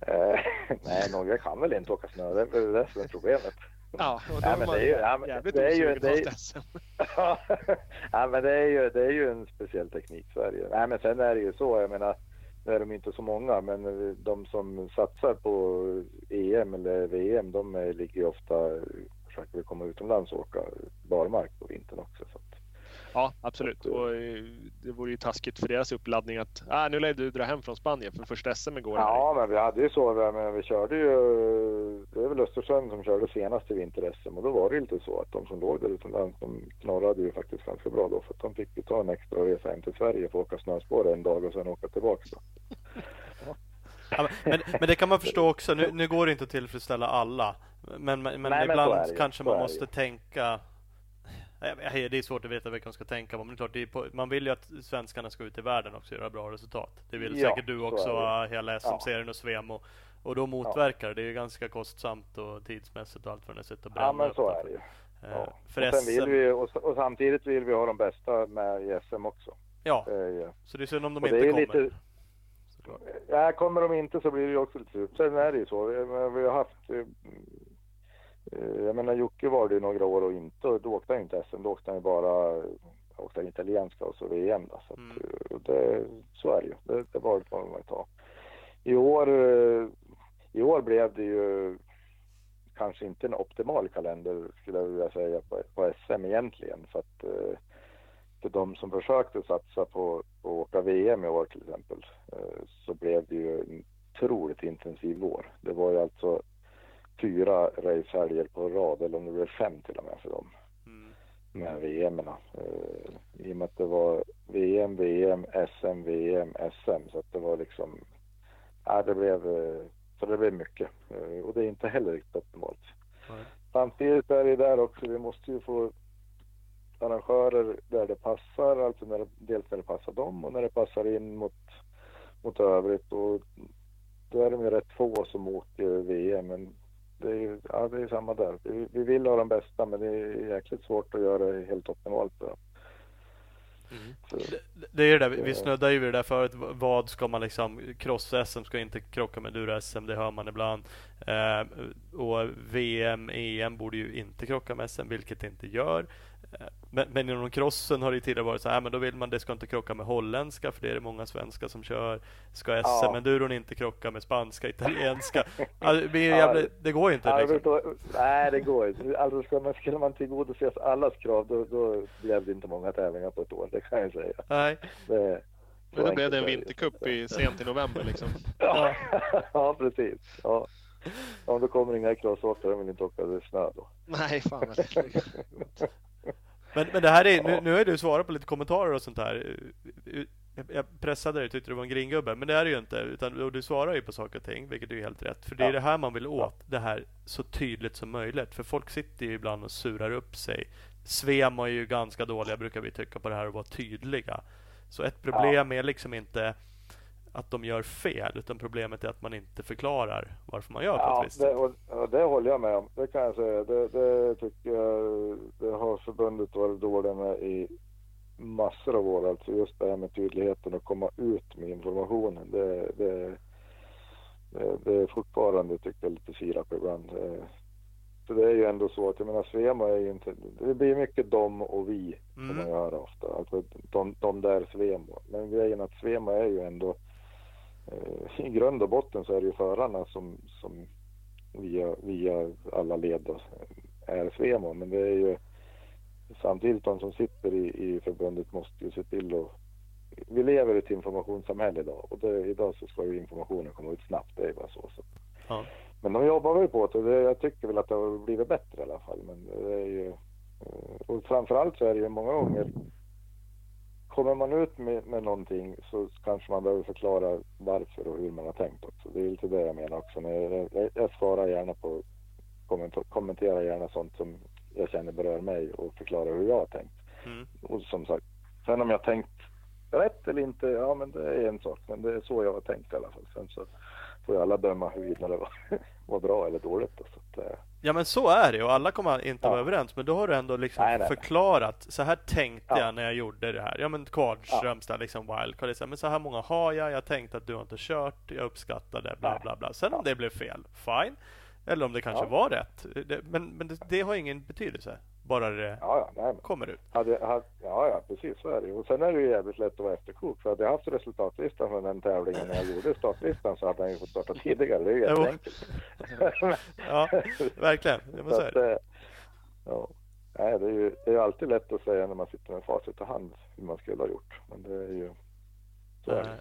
Eh, nej, några kan väl inte åka snö. Det är väl det som är problemet. Ja, och då är men det är ju- ja, men jävligt det är ju- osugen det är- ett SM. ja, men det är, ju, det är ju en speciell teknik Sverige. Nej, men sen är det ju så, jag menar, nu är de inte så många, men de som satsar på EM eller VM, de ligger ju ofta, försöker komma utomlands och åka barmark på vintern också. Så Ja, absolut. Och eh, det vore ju taskigt för deras uppladdning att ah, nu lär du dra hem från Spanien för första SM igår. ja, men vi hade ju så, men vi körde ju, det är väl Östersjön som körde senast i vinter-SM och då var det ju lite så att de som låg där utomlands, de knorrade ju faktiskt ganska bra då för att de fick ju ta en extra resa hem till Sverige för att åka snöspår en dag och sen åka tillbaka. Då. Ja, men, men det kan man förstå också. Nu, nu går det inte att tillfredsställa alla. Men, men, men Nej, ibland kanske man måste tänka Det är svårt att veta vilka de ska tänka på. Men det är klart, det är på, man vill ju att svenskarna ska ut i världen också och göra bra resultat. Det vill Ja, säkert du så också, hela SM-serien och Svem. Och, och då motverkar det. Det är ju ganska kostsamt och tidsmässigt och allt det är. Sitta och bränna Ja, men så är det ju. Eh, Ja. För och, SM, vi, och, och samtidigt vill vi ha de bästa med i SM också. ja, Eh, så det är synd om de inte kommer. lite-. Ja, kommer de inte så blir det ju också lite surt. Sen är det ju så. Vi, har haft... eh, Jag menar Jocke var det ju några år och inte, och då åkte han inte SM. Då åkte han ju bara åkte han italienska och så VM då. Så, att, Mm. eh, det, så är det ju. Det, det var får man ju ta. I år, eh, I år blev det ju kanske inte en optimal kalender skulle jag vilja säga på, på SM egentligen. För att för de som försökte satsa på, på att åka VM i år till exempel så blev det ju en otroligt intensiv vår. Det var ju alltså fyra racehelger på rad eller om det blev fem till och med för dem Mm. med VM. Eh, I och med att det var VM, VM, SM, VM, SM så att det var liksom Ja, det blev, eh, så det blev mycket Eh, och det är inte heller riktigt optimalt. Nej. Samtidigt är det där också, vi måste ju få arrangörer där det passar, alltså när det, dels när det passar dem och när det passar in mot, mot övrigt. Och då är de ju rätt få som åker VM, men det är ja, det är samma där. Vi, vi vill ha de bästa, men det är jäkligt svårt att göra det helt optimalt. Mm. Det- Det är det där, vi snuddade ju vid det där förut. Vad ska man liksom... Cross-SM ska inte krocka med dur-SM, det hör man ibland. Eh, och VM, EM borde ju inte krocka med SM, vilket det inte gör. Men, men inom crossen har det ju tidigare varit så här, men då vill man det ska inte krocka med holländska, för det är det många svenskar som kör. Ska Ja. SM-enduron inte krocka med spanska, italienska? Alltså, det, Ja, jävligt, det går ju inte Ja, liksom. Nej, det går inte. Alltså, ska man, skulle man tillgodose allas krav, då, då blev det inte många tävlingar på ett år, det kan jag säga. Nej. Det, Men då blev det en vintercup i, sent i november liksom. Ja, ja precis. Ja. Om det kommer inga crossåkare, de vill inte åka snö då. Nej, fan vad Men, men det här är, nu, Ja. nu har du svarat på lite kommentarer och sånt här. Jag- pressade dig, tyckte du var en gringubbe, men det är det ju inte. Utan och du svarar ju på saker och ting, vilket är helt rätt. För det är Ja. det här man vill åt, det här så tydligt som möjligt. För folk sitter ju ibland och surar upp sig. Svem är ju ganska dåliga, brukar vi tycka, på det här att vara tydliga. Så ett problem är liksom inte att de gör fel, utan problemet är att man inte förklarar varför man gör på Ja, ett visst det, sätt. och, och det håller jag med om. Det kan jag säga. Det, det tycker jag det har förbundet varit dåliga med i massor av år. Alltså just det här med tydligheten och komma ut med informationen. Det, det, det, det är fortfarande tycker jag lite sirap ibland. Eh, Så det är ju ändå så att jag menar Svema är ju inte, det blir mycket dom och vi får man Mm. göra ofta. Alltså de, de där Svema. Men grejen att Svema är ju ändå i grund och botten så är det ju förarna som, som via, via alla led är Svema. Men det är ju samtidigt de som sitter i, i förbundet måste ju se till att vi lever i ett informationssamhälle idag och det, idag så ska ju informationen komma ut snabbt. Det är bara så. så. Ja. Men de jobbar väl på det och det. Jag tycker väl att det har blivit bättre i alla fall. Men det är ju, eh, och framförallt så är det ju många gånger Kommer man ut med, med någonting så kanske man behöver förklara varför och hur man har tänkt också. Det är lite det jag menar också. Jag, jag, jag svarar gärna på, kommenterar gärna sånt som jag känner berör mig och förklarar hur jag har tänkt. Mm. Och som sagt, sen om jag har tänkt rätt eller inte, ja men det är en sak. Men det är så jag har tänkt i alla fall. Sen så får ju alla döma huruvida det var, var bra eller dåligt. Då, så att, eh, Ja men så är det och alla kommer inte Ja. vara överens men då har du ändå liksom Nej, nej, förklarat Så här tänkte Ja. jag när jag gjorde det här. Ja men Kvarnströms där liksom wildcard liksom, Men så här många har jag Jag tänkte att du har inte kört Jag uppskattar det bla bla bla. Sen om det blev fel Fine. Eller om det kanske Ja. var rätt. Det, Men, men det, det har ingen betydelse Bara det ja, ja, nej, kommer ut Hade, hade, ja, ja, precis så är det. Och sen är det ju jävligt lätt att vara efterklok. För hade jag haft resultatlistan från den tävlingen när jag gjorde startlistan så hade han ju fått starta tidigare. Det är ju jätteenkelt. Ja, verkligen men så det. eh, ja. Nej, det är ju det är alltid lätt att säga när man sitter med facit i hand hur man skulle ha gjort. Men det är ju... Så det. Det,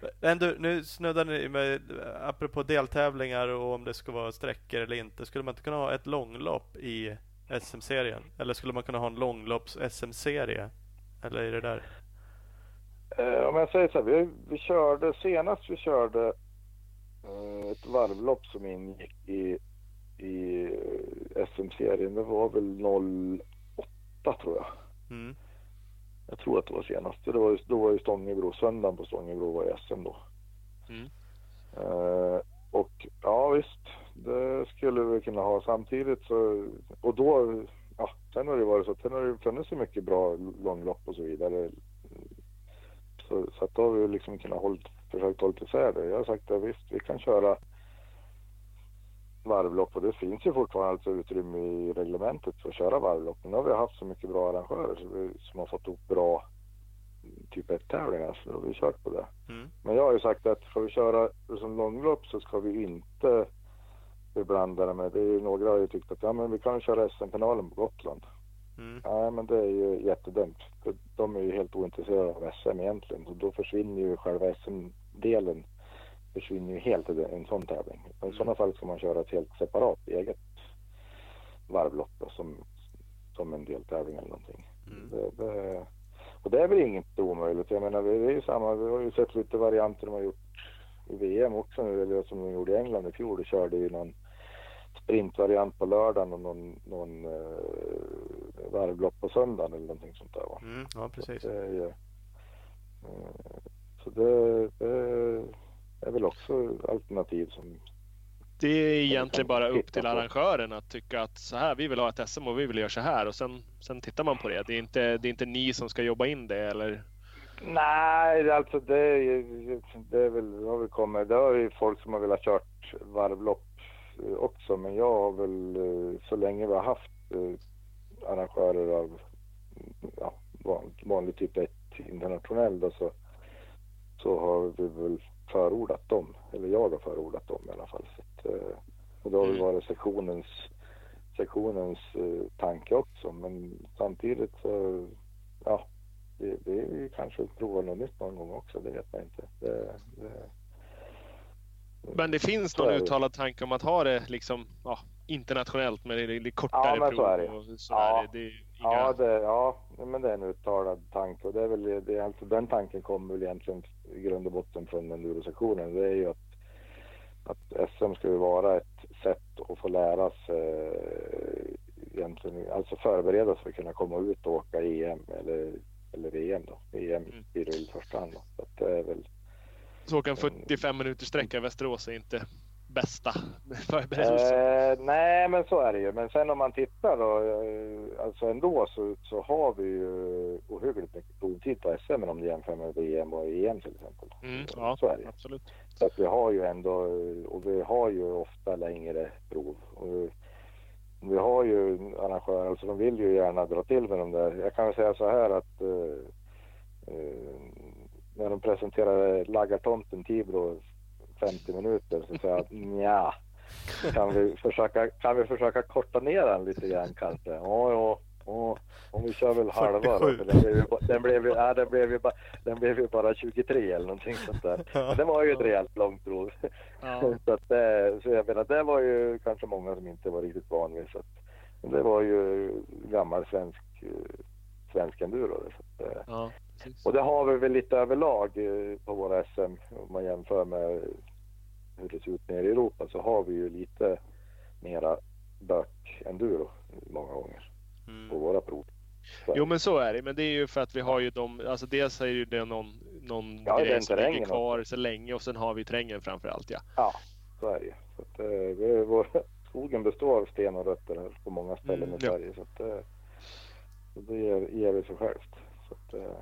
det. Men du, nu snuddar ni med, apropå deltävlingar och om det ska vara sträckor eller inte. Skulle man inte kunna ha ett långlopp i SM-serien? Eller skulle man kunna ha en långlopps-SM-serie? Eller är det där? Eh, om jag säger så här, vi, vi körde senast vi körde eh, ett varvlopp som ingick i, i SM-serien. Det var väl 08 tror jag. Mm. Jag tror att det var senast. Det var, då var ju Stångebro, söndagen på Stångebro var i SM då. Mm. Eh, och ja visst, det skulle vi kunna ha samtidigt så, och då, ja, sen har det varit så, sen har det funnits så mycket bra långlopp och så vidare. Så, så att då har vi liksom kunnat hållit, försökt hålla isär det. Jag har sagt att visst, vi kan köra varvlopp och det finns ju fortfarande alltså utrymme i reglementet för att köra varvlopp. Men nu har vi haft så mycket bra arrangörer som har fått upp bra typ 1-tävlingar så då har vi kört på det. Mm. Men jag har ju sagt att ska vi köra som långlopp så ska vi inte beblanda det med, det är ju några har ju tyckt att ja men vi kan köra SM-finalen på Gotland. Mm. Nej men det är ju jättedumt. För De är ju helt ointresserade av SM egentligen. Så då försvinner ju själva SM-delen försvinner ju helt i en sån tävling. I sådana fall ska man köra ett helt separat eget varvlopp då, som, som en deltävling eller någonting. Mm. Det, det, och det är väl inget omöjligt. Jag menar, det är ju samma. Vi har ju sett lite varianter de har gjort i VM också nu, eller som de gjorde i England i fjol. De körde ju någon sprintvariant på lördagen och någon, någon eh, varvlopp på söndagen eller någonting sånt där. Va? Mm. Ja, precis. Så det eh, så det, det är väl också alternativ som Det är egentligen bara upp till arrangören att tycka att så här, vi vill ha ett SM och vi vill göra så här och sen, sen tittar man på det. Det är, inte, det är inte ni som ska jobba in det eller? Nej, alltså det, det är väl, har väl kommit, det har ju folk som har velat kört varvlopp också, men jag har väl eh, så länge vi har haft eh, arrangörer av ja, van- vanlig typ 1 internationell då, så, så har vi väl förordat dem, eller jag har förordat dem i alla fall. Så att, eh, och det har väl Mm. varit sektionens, sektionens tanke också, men samtidigt så, ja, det, det är ju kanske prova något nytt någon gång också, det vet man inte. Det, det, Men det finns Så någon det. uttalad tanke om att ha det liksom ja, internationellt men det är kortare Ja, men så prov är det. och sådär. Ja. Det är inga... ja, det, ja, men det är en uttalad tanke och det är väl, det alltså, den tanken kommer väl egentligen i grund och botten från endurosektionen. Det är ju att, att SM ska ju vara ett sätt att få lära sig eh, egentligen, alltså förbereda sig för att kunna komma ut och åka EM eller, eller VM då. EM Mm. blir det i första hand då. Så att det är väl Så åka en 45 minuters sträcka i Västerås är inte bästa förberedelse. Eh, nej, men så är det ju. Men sen om man tittar då, eh, alltså ändå så, så har vi ju ohyggligt mycket provtid på SM om du jämför med VM och EM till exempel. Mm, ja, så är det absolut. Så att vi har ju ändå, och vi har ju ofta längre prov. Och vi har ju arrangörer, alltså de vill ju gärna dra till med de där. Jag kan väl säga så här att eh, eh när de presenterade Laggartomten Tibro 50 minuter så sa jag nja, kan vi försöka, kan vi försöka korta ner den lite grann kanske? Ja, ja, ja. Om vi kör väl halva då. 47. För den blev ju, den blev ju, ja, den blev ju, bara, den blev ju bara 23 eller någonting sånt där. Men det var ju ett rejält långt prov. Ja. Så, att, det- så jag menar, det var ju kanske många som inte var riktigt van vid. Så att, men det var ju gammal svensk, eh, svensk enduro. Så att, eh, ja, och det har vi väl lite överlag eh, på våra SM om man jämför med hur det ser ut nere i Europa så har vi ju lite mera bök enduro många gånger på Mm. våra prov. Så- Jo men så är det. Men det är ju för att vi har ju de, alltså dels är ju det någon, någon Ja, grej som ligger kvar så länge och sen har vi terrängen framför allt ja. Ja, så är det ju. Så att, eh, vår, skogen består av sten och rötter på många ställen Mm, i ja. Sverige. Så, att, eh, det ger, ger det sig självt. Så att, eh,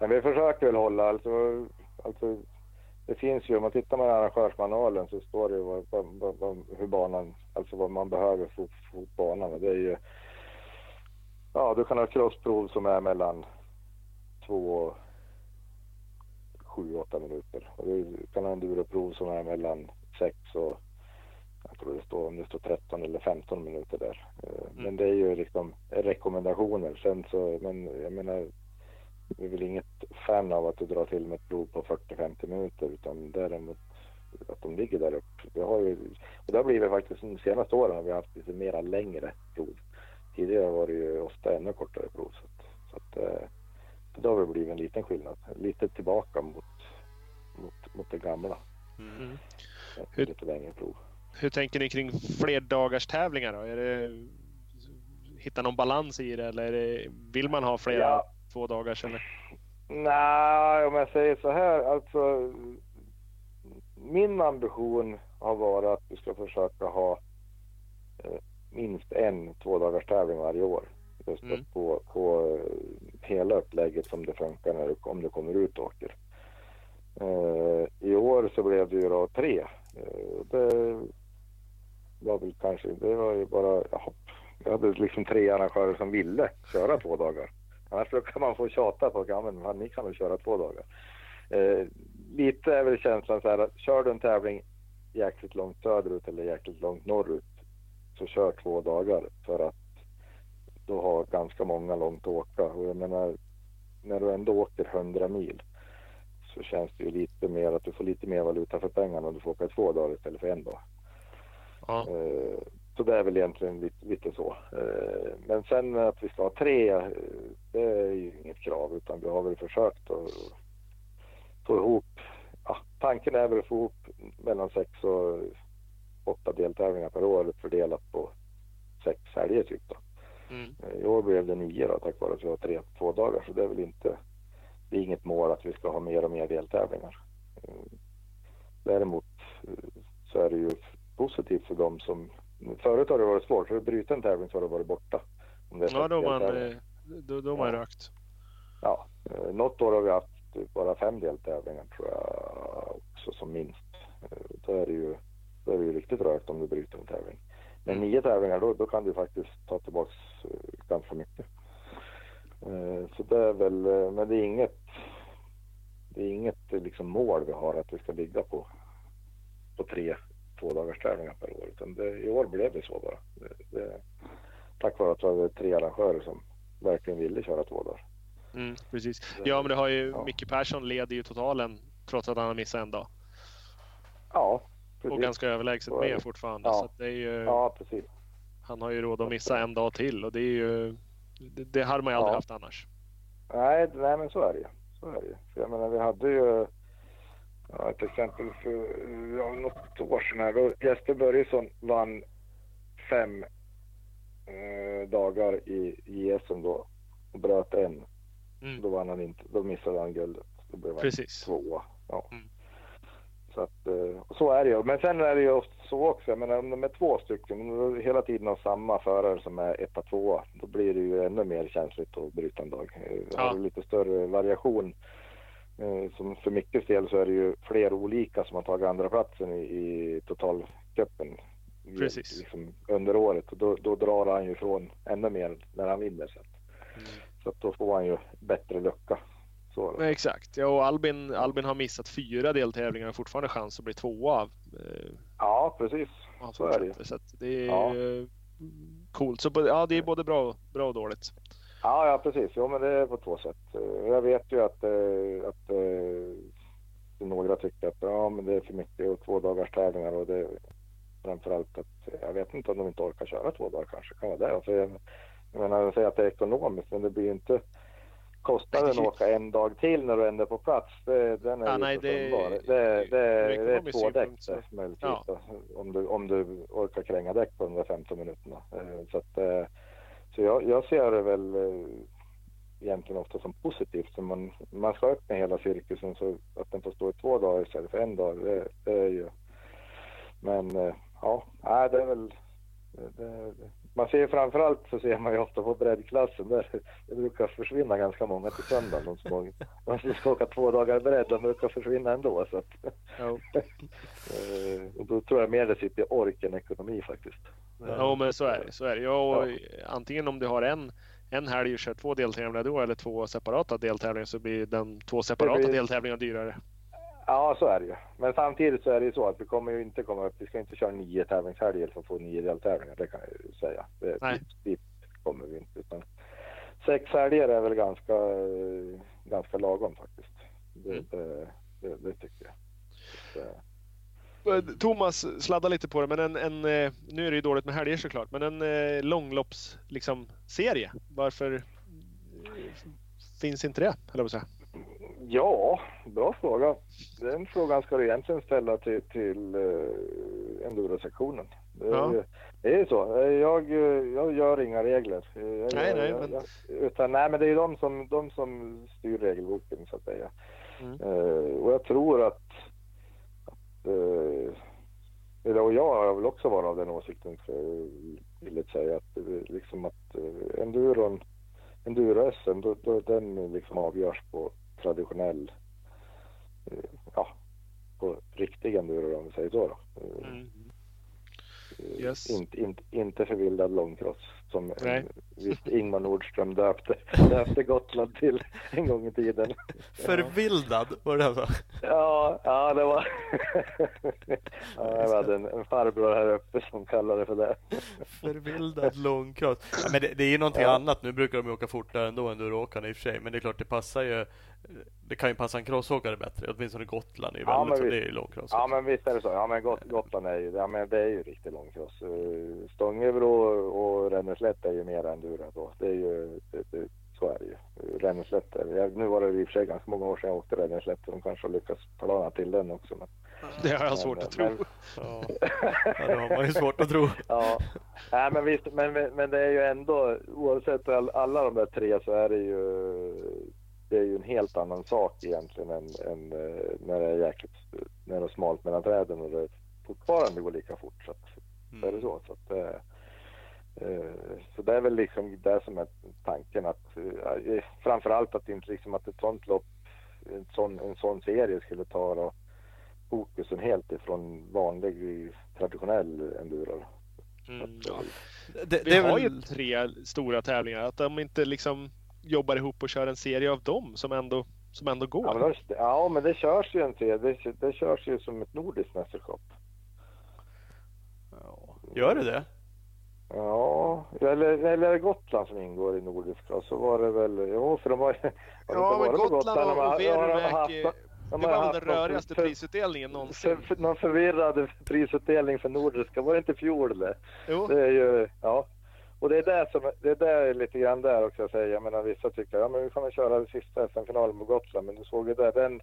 men vi försöker väl hålla, alltså, alltså det finns ju, om man tittar med arrangörsmanualen så står det ju vad, vad, vad, hur banan, alltså vad man behöver för upp banan. Det är ju, ja du kan ha crossprov som är mellan två och sju, åtta minuter. Och du kan ha enduroprov som är mellan sex och jag tror det står om det står 13 eller 15 minuter där. Eh, Men det är ju liksom rekommendationer. Sen så, men jag menar, vi är väl inget fan av att du drar till med ett prov på 40-50 minuter utan däremot att de ligger där uppe. Vi har ju, och det har blivit faktiskt de senaste åren har vi haft lite mera längre prov. Tidigare var det ju ofta ännu kortare prov. Så att, så att, eh, det har väl blivit en liten skillnad. Lite tillbaka mot, mot, mot det gamla. Mm. Ett Lite längre prov. Hur tänker ni kring flerdagars tävlingar då? Är det, hitta någon balans i det eller det, vill man ha flera Ja. två dagars eller? Nej, om jag säger så här, alltså min ambition har varit att vi ska försöka ha eh, minst en tvådagars tävling varje år. Just Mm. på, på eh, hela upplägget som det funkar när du, om du kommer ut och åker. Eh, I år så blev det ju då tre. Eh, det var väl kanske, det var ju bara, ja, jag hade liksom tre arrangörer som ville köra två dagar. Annars kan man få tjata på, fan, ni kan väl köra två dagar. Eh, lite är väl känslan så här att kör du en tävling jäkligt långt söderut eller jäkligt långt norrut så kör två dagar för att då har ganska många långt att åka. Och jag menar, när du ändå åker 100 mil så känns det ju lite mer att du får lite mer valuta för pengarna om du får åka två dagar istället för en dag. Ja. Eh, Så det är väl egentligen lite, lite så. Eh, Men sen att vi ska ha tre, eh, det är ju inget krav utan vi har väl försökt att få ihop, ja, tanken är väl att få ihop mellan sex och åtta deltävlingar per år fördelat på sex helger typ då. Mm. Eh, I år blev det nio då tack vare att vi har tre två dagar så det är väl inte, det är inget mål att vi ska ha mer och mer deltävlingar. Eh, Däremot eh, så är det ju positivt för dem som, förut har det varit svårt, för att bryta en tävling så har det varit borta. Det Ja, då man, eh, då, då man Ja. rökt. Ja, något år har vi haft bara fem deltävlingar tror jag också som minst. Då är det ju, då är det ju riktigt rökt om du bryter en tävling. Men Mm. nio tävlingar då, då kan du faktiskt ta tillbaks eh, ganska mycket. Eh, Så det är väl, eh, men det är inget, det är inget liksom mål vi har att vi ska ligga på, på tre tvådagars tävlingar per år. Utan det, i år blev det så bara. Det, det, tack vare att vi hade tre arrangörer som verkligen ville köra två dagar. Mm, precis. Ja, men det har ju, Ja. Micke Persson leder ju totalen trots att han har missat en dag. Ja, Och precis. ganska överlägset med fortfarande. Ja. Så det är ju, Ja, precis. Han har ju råd att missa en dag till och det är ju det, det hade man ju aldrig Ja. haft annars. Nej, nej men så är det ju. Så är det ju. För jag menar vi hade ju ja, ett exempel för ja, något år sedan här. Då Jesper Börjesson vann fem eh, dagar i JSM då och bröt en. Mm. Då vann han inte, då missade han guldet. Då blev han Precis. tvåa. Ja. Mm. Så, att, eh, så är det ju. Men sen är det ju ofta så också, jag menar om de är två stycken, hela tiden har samma förare som är etta, tvåa, då blir det ju ännu mer känsligt att bryta en dag. Eh, Ja. Har du lite större variation, eh, som för Mickes del så är det ju fler olika som har tagit andra platsen i, i totalcupen. Precis. Liksom, under året och då, då drar han ju ifrån ännu mer när han vinner. Så, att, så då får han ju bättre lucka. Så. Nej, Exakt. Ja, och Albin, Albin har missat fyra deltävlingar och fortfarande chans att bli tvåa. eh, ja, precis. Så är det. Så det är Ja. eh, coolt. Så ja, det är både bra, bra och dåligt. Ja, ja precis. Jo, men det är på två sätt. Eh, Jag vet ju att, att några tycker att ja, men det är för mycket och två dagars tävlingar och det framförallt att jag vet inte om de inte orkar köra två dagar kanske. Kan vara det. Alltså, jag, jag menar, jag säger att det är ekonomiskt, men det blir inte kostnaden att åka en dag till när du ändå är på plats. Det, den är Ja, nej, det- det, det, det, är två däck möjligtvis. Ja. då, Om, du, om du orkar kränga däck på de där 15 minuterna. Eh, Så, att, eh, så jag, jag ser det väl eh, egentligen ofta som positivt. Så man, man ska öppna hela cirkusen så att den får stå i två dagar istället för en dag. Det, det är ju... Men ja, det är väl... Det, man ser ju framförallt så ser man ju ofta på breddklassen där det brukar försvinna ganska många till söndag. De som, de som ska åka två dagar bredd, de brukar försvinna ändå. Så att, Ja. eh, och då tror jag mer det sitter i ork än ekonomi faktiskt. Ja, men så är det. Så är det. Ja, Antingen om du har en, en helg och kör två deltävlingar då eller två separata deltävlingar så blir den två separata blir- deltävlingar dyrare. Ja, så är det ju. Men samtidigt så är det ju så att vi kommer ju inte komma upp. Vi ska inte köra nio tävlingshelger för att få nio deltävlingar. Det kan jag ju säga. Det, Nej. dit, kommer vi inte. Utan sex helger är väl ganska, ganska lagom faktiskt. Det, Mm. det, det, det tycker jag. Så, Thomas sladdar lite på det, men en, en, eh, nu är det ju dåligt med helger såklart, men en eh, långlopps liksom, serie. Varför eh, finns inte det? Eller vad säga. Ja, bra fråga. Den frågan ska du egentligen ställa till, till uh, endurosektionen. Det är, Ja. det är ju så. Jag, jag gör inga regler. Jag, Nej, nej, jag, men- jag, utan, nej, men det är de som, de som styr regelboken så att säga. Mm. Eh, och jag tror att, att eh, eller, och jag har väl också varit av den åsikten, för, vill säga, att, liksom att eh, enduron, enduro-SM, den liksom avgörs på traditionell, eh, ja, på riktig enduro om vi säger så. Då. Eh, Mm. eh, Yes. Inte, inte, inte förvildad långcross som Nej. visst Ingmar Nordström döpte, döpte Gotland till en gång i tiden. Förvildad, var det sa? Ja, ja det var... ja, jag hade en, en farbror här uppe som kallade det för det. Förvildad långcross. Ja, men det, det är ju någonting Ja. annat. Nu brukar de åka fortare ändå än duråkarna i och för sig. Men det är klart, det passar ju. Det kan ju passa en crossåkare bättre. Åtminstone Gotland är ju Ja, väldigt men så. visst. Det är ju långcross. Ja men visst är det så. Ja men Got Gotland är ju, ja, men det är ju riktigt långcross. Eh, Stångebro och Ränneslätt är ju mer enduro då. Det är ju, det, det, så är det ju. Ränneslätt nu var det i och för sig ganska många år sedan jag åkte Ränneslätt de kanske har lyckats plana till den också. Men, Det har jag men- svårt att men- tro. Ja. ja, det har man ju svårt att tro. Ja, Nej, men visst, men, men men det är ju ändå oavsett all, alla de där tre så är det ju det är ju en helt annan sak egentligen än, än eh, när det är jäkligt när det är smalt mellan träden och det fortfarande går lika fort. Så, att, så är det så. så, att, eh, eh, så det är väl liksom det som är tanken att eh, framförallt att inte liksom att ett sånt lopp, en sån, en sån serie skulle ta då, fokusen helt ifrån vanlig traditionell enduro. Mm, ja. Det, Vi det är har väl... ju tre stora tävlingar. Att de inte liksom jobbar ihop och kör en serie av dem som ändå, som ändå går. Ja men, de, ja, men det körs ju en serie. Det, det körs ju som ett nordiskt mästerskap. Ja. Gör det det? Ja, eller, eller är det Gotland som ingår i nordiska? Så var det väl, jo för de har ju... har det Ja, men Gotland De och, har- och de har Verumäki, det de var den någon rörigaste för- prisutdelningen för, någonsin. för, någon förvirrad prisutdelning för nordiska. Var det inte fjol det? Jo. Det är ju, ja. Och det är det som, det är där lite grann där också jag säger. Jag menar vissa tycker, ja men vi väl köra den sista SM-finalen på Gotland. Men du såg ju där, den,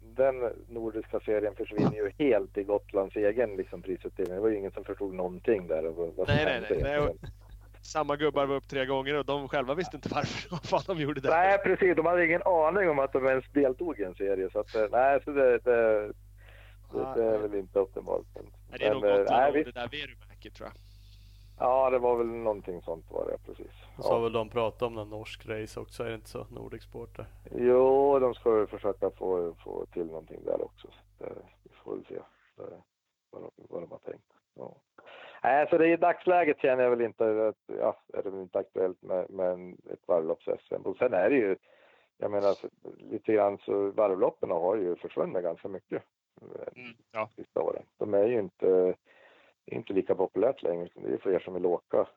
den nordiska serien försvinner ju helt i Gotlands egen liksom, prisutdelning. Det var ju ingen som förstod någonting där. och vad- vad Nej, nej, nej. Samma gubbar var upp tre gånger och de själva visste inte varför vad fan de gjorde det. Nej, precis. De hade ingen aning om att de ens deltog i en serie. Så att, eh, nej, så det, det, det, det är väl inte optimalt. Nej, det är nog eh, Gotland och visst. det där Verumäki tror jag. Ja, det var väl någonting sånt var det precis. Och så har Ja. väl de pratat om någon norsk race också, är det inte så? Nordic Sport där. Jo, de ska ju försöka få, få till någonting där också. Så det, vi får väl se det, vad, de, vad de har tänkt. Ja. Nej, så det i dagsläget känner jag väl inte att, ja, är det väl inte aktuellt med, med ett varvlopps-SM. Och sen är det ju, jag menar lite grann så varvloppen har ju försvunnit ganska mycket Mm, ja. sista åren. De är ju inte, inte lika populärt längre. utan Det är fler som vill åka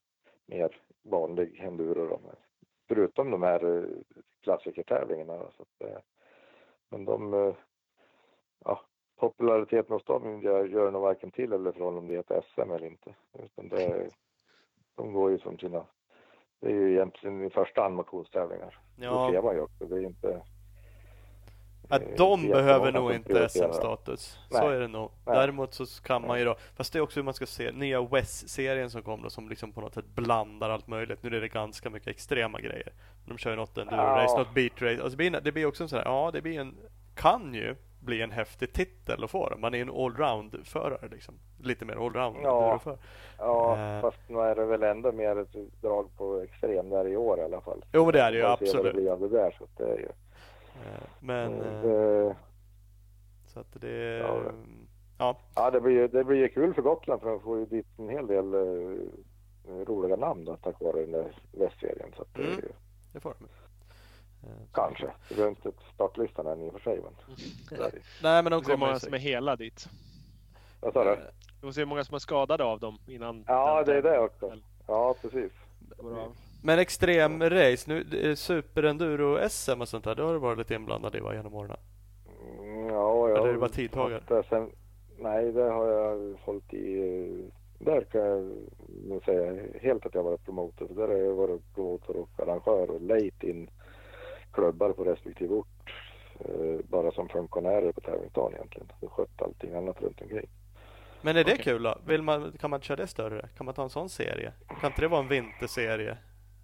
mer vanlig enduro. Då. Förutom de här eh, klassikertävlingarna. då, Så att, eh, men de, eh, ja, populariteten hos dem gör, gör nog varken till eller från om det är ett SM eller inte. Utan det, de går ju som sina, det är ju egentligen i första hand motionstävlingar. Det Ja, ser man ju också. Det är inte att eh, de behöver nog inte. SM-status. Så är det nog. Nej. Däremot så kan man ju då, fast det är också hur man ska se, nya West-serien som kom då, som liksom på något sätt blandar allt möjligt. Nu är det ganska mycket extrema grejer. De kör ju något enduro-race, Ja. något beat-race. Alltså det, blir, det också en sån här, ja det blir en, kan ju bli en häftig titel att få. Man är en allround-förare liksom. Lite mer allround Ja. Ja, Eh. fast nu är det väl ändå mer ett drag på extrem där i år i alla fall. Jo men det är det ju det absolut. blir av det där, så det är ju... Eh, Men, eh, det, så att det, Ja, det- ja. ja, det blir ju det blir kul för Gotland för de får ju dit en hel del eh, roliga namn då, tack vare den där västserien. Så att det är Mm. ju, Det får de. Kanske. Det är inte startlistan än i och för sig, men det är det. Nej men de kommer många som är hela dit. Vad sa du? Vi får se hur många som är skadade av dem innan Ja, det är det också. Ja, precis. går av. Men extrem race, nu superenduro-SM och sånt där, det har du varit lite inblandad i va, genom åren? Mm, ja, jag Eller är det bara tidtagare? Sen, nej, det har jag hållit i. Där kan jag nog säga helt att jag varit promotor. För där har jag varit promotor och arrangör och lejt in klubbar på respektive ort. eh, Bara som funktionärer på tävlingsdagen egentligen. Och skött allting annat runt omkring. Men är det Okej. kul då? Vill man, kan man köra det större? Kan man ta en sån serie? Kan inte det vara en vinterserie?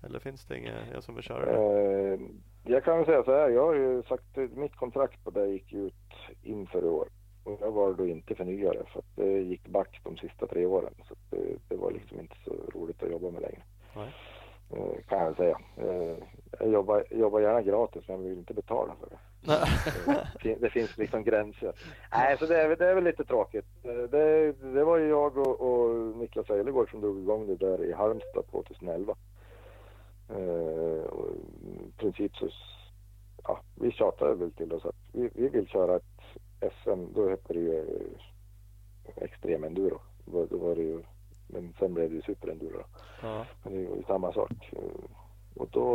Eller finns det ingen jag som vill köra det? Eh, Jag kan väl säga så här, jag har ju sagt att mitt kontrakt på det gick ut inför i år. Och jag var då inte förnyare för att det gick back de sista tre åren. Så det, det var liksom inte så roligt att jobba med längre. Nej. Eh, Kan jag säga. Eh, Jag jobbar, jobbar gärna gratis men jag vill inte betala för det. Det fin- Det finns liksom gränser. Nej, så det är, det är väl lite tråkigt. Eh, Det, det var ju jag och, och Niklas Eilegård som drog igång det där i Halmstad 2011. Eh, I princip så, ja, vi tjatade väl till oss att vi, vi vill köra ett SM, då hette det ju eh, extrem enduro. Då, då var det ju, men sen blev det ju superenduro. Ja. Men det är ju samma sak. Eh, Och, då,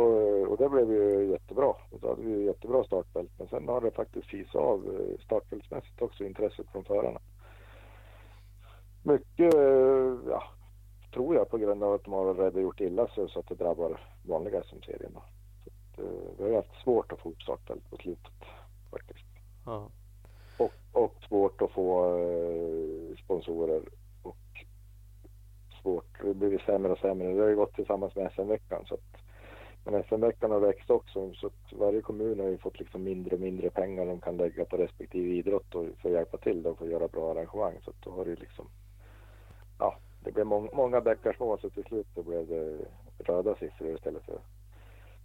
och det blev ju jättebra. Och då hade vi ju jättebra startfält. Men sen har det faktiskt fisat av eh, startfältsmässigt också, intresset från förarna. Mycket, ja, tror jag på grund av att de har varit rädda gjort illa sig så att det drabbar vanliga SM-serien. eh, Vi har ju haft svårt att få upp startfält på slutet faktiskt. Ja. Och, och svårt att få eh, sponsorer och svårt, det blir sämre och sämre. Det har ju gått tillsammans med SM-veckan så att men SM-veckan har växt också så att varje kommun har ju fått liksom mindre och mindre pengar de kan lägga på respektive idrott och för att hjälpa till då för att göra bra arrangemang så att då har det liksom ja, det blev mång, många bäckar små så till slut då blev det röda siffror istället för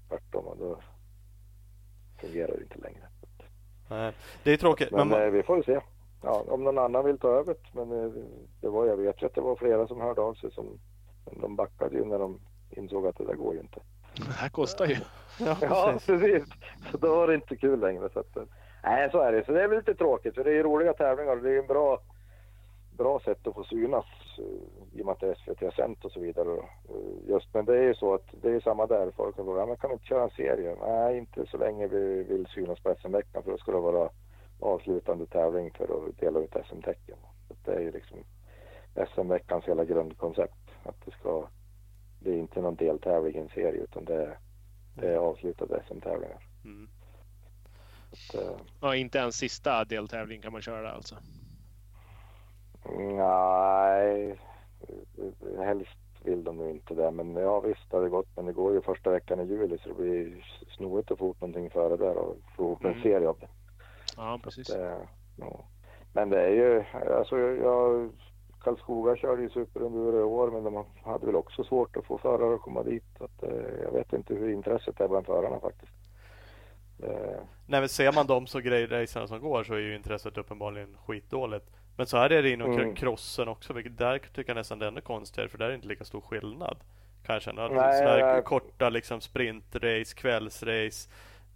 tvärtom och då fungerar det inte längre. Nej. Det är tråkigt. Men Men, eh, man, vi får se. Ja, om någon annan vill ta över. Men eh, det var, jag vet ju att det var flera som hörde av sig som de backade ju när de insåg att det där går ju inte. Det här kostar ju. ja, Ja, precis. Så då var det inte kul längre. Så att, eh, nej, så är det. Så det är väl lite tråkigt. För det är ju roliga tävlingar och det är ju en bra, bra sätt att få synas eh, i och med att det är SVT har sänt och så vidare. eh, Just, men det är ju så att det är samma där. Folk kan fråga, ja, men kan vi inte köra en serie? Nej, inte så länge vi vill synas på SM-veckan för då ska det vara avslutande tävling för att dela ut SM-tecken. Det är ju liksom SM-veckans hela grundkoncept. Att det ska, det är inte någon deltävling i en serie utan det är, det är avslutade SM-tävlingar. Mm. Att, eh, Ja, inte ens sista deltävling kan man köra alltså. Nej, helst vill de nog inte det. Men ja visst det gått. Men det går ju första veckan i juli så det blir snårigt att få ihop någonting före där och få ihop en Mm. serie av det. Ja, precis. det ja. men det är ju, alltså jag, Karlskoga körde ju superenduro i år men de hade väl också svårt att få förare att komma dit. Så att, eh, jag vet inte hur intresset är bland förarna faktiskt. Eh. Nej, men ser man de så grejracerna som går så är ju intresset uppenbarligen skitdåligt. Men så här är det inom mm. crossen också, vilket där tycker jag nästan det är ännu konstigare för där är det inte lika stor skillnad. Kanske jag känna. Sådana här korta liksom sprintrace, kvällsrace.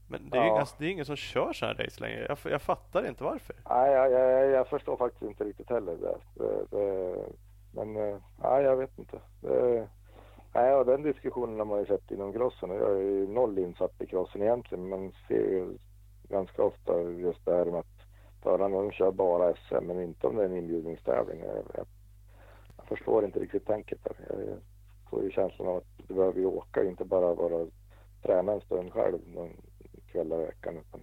Men det är, ja. inga, det är ingen som kör sådana här race längre. Jag, jag fattar inte varför. Nej, jag, jag, jag förstår faktiskt inte riktigt heller det. det, det men eh, nej, jag vet inte. Det, nej, och den diskussionen har man ju sett inom crossen. Jag är ju noll insatt i crossen egentligen. Men ser ju ganska ofta just det här med att förarna de kör bara SM men inte om det är en inbjudningstävling. Jag, jag, jag förstår inte riktigt tänket där. Jag, får ju känslan av att du behöver ju åka, inte bara vara träna en stund själv någon kväll i veckan. Utan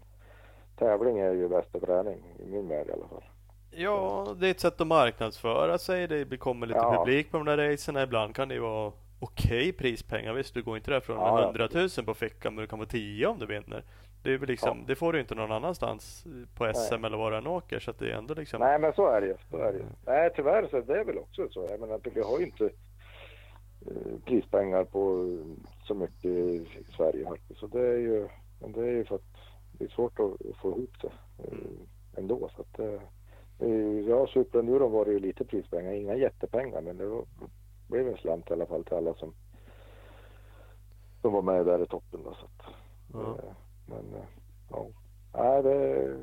tävling är ju bästa träning i min värld i alla fall. Ja, det är ett sätt att marknadsföra sig. Det kommer lite ja. publik på de där racerna. Ibland kan det vara okej prispengar. Visst, du går inte därifrån med ja, 100 000 på fickan, men du kan få 10 om du vinner. Det, är liksom, ja. det får du inte någon annanstans på SM Nej. eller var du än åker. Så det är ändå liksom... Nej, men så är det ju. Så är det ju. Nej, tyvärr så är det väl också så. Jag menar, vi har ju inte Eh, prispengar på så mycket i Sverige faktiskt. Så det är ju, men det är ju för att det är svårt att få ihop det eh, ändå. Så att, eh, ja, superenduron var det ju lite prispengar, inga jättepengar men det blev en slant i alla fall till alla som, som var med där i toppen. Då, så att, ja. Men ja, nej det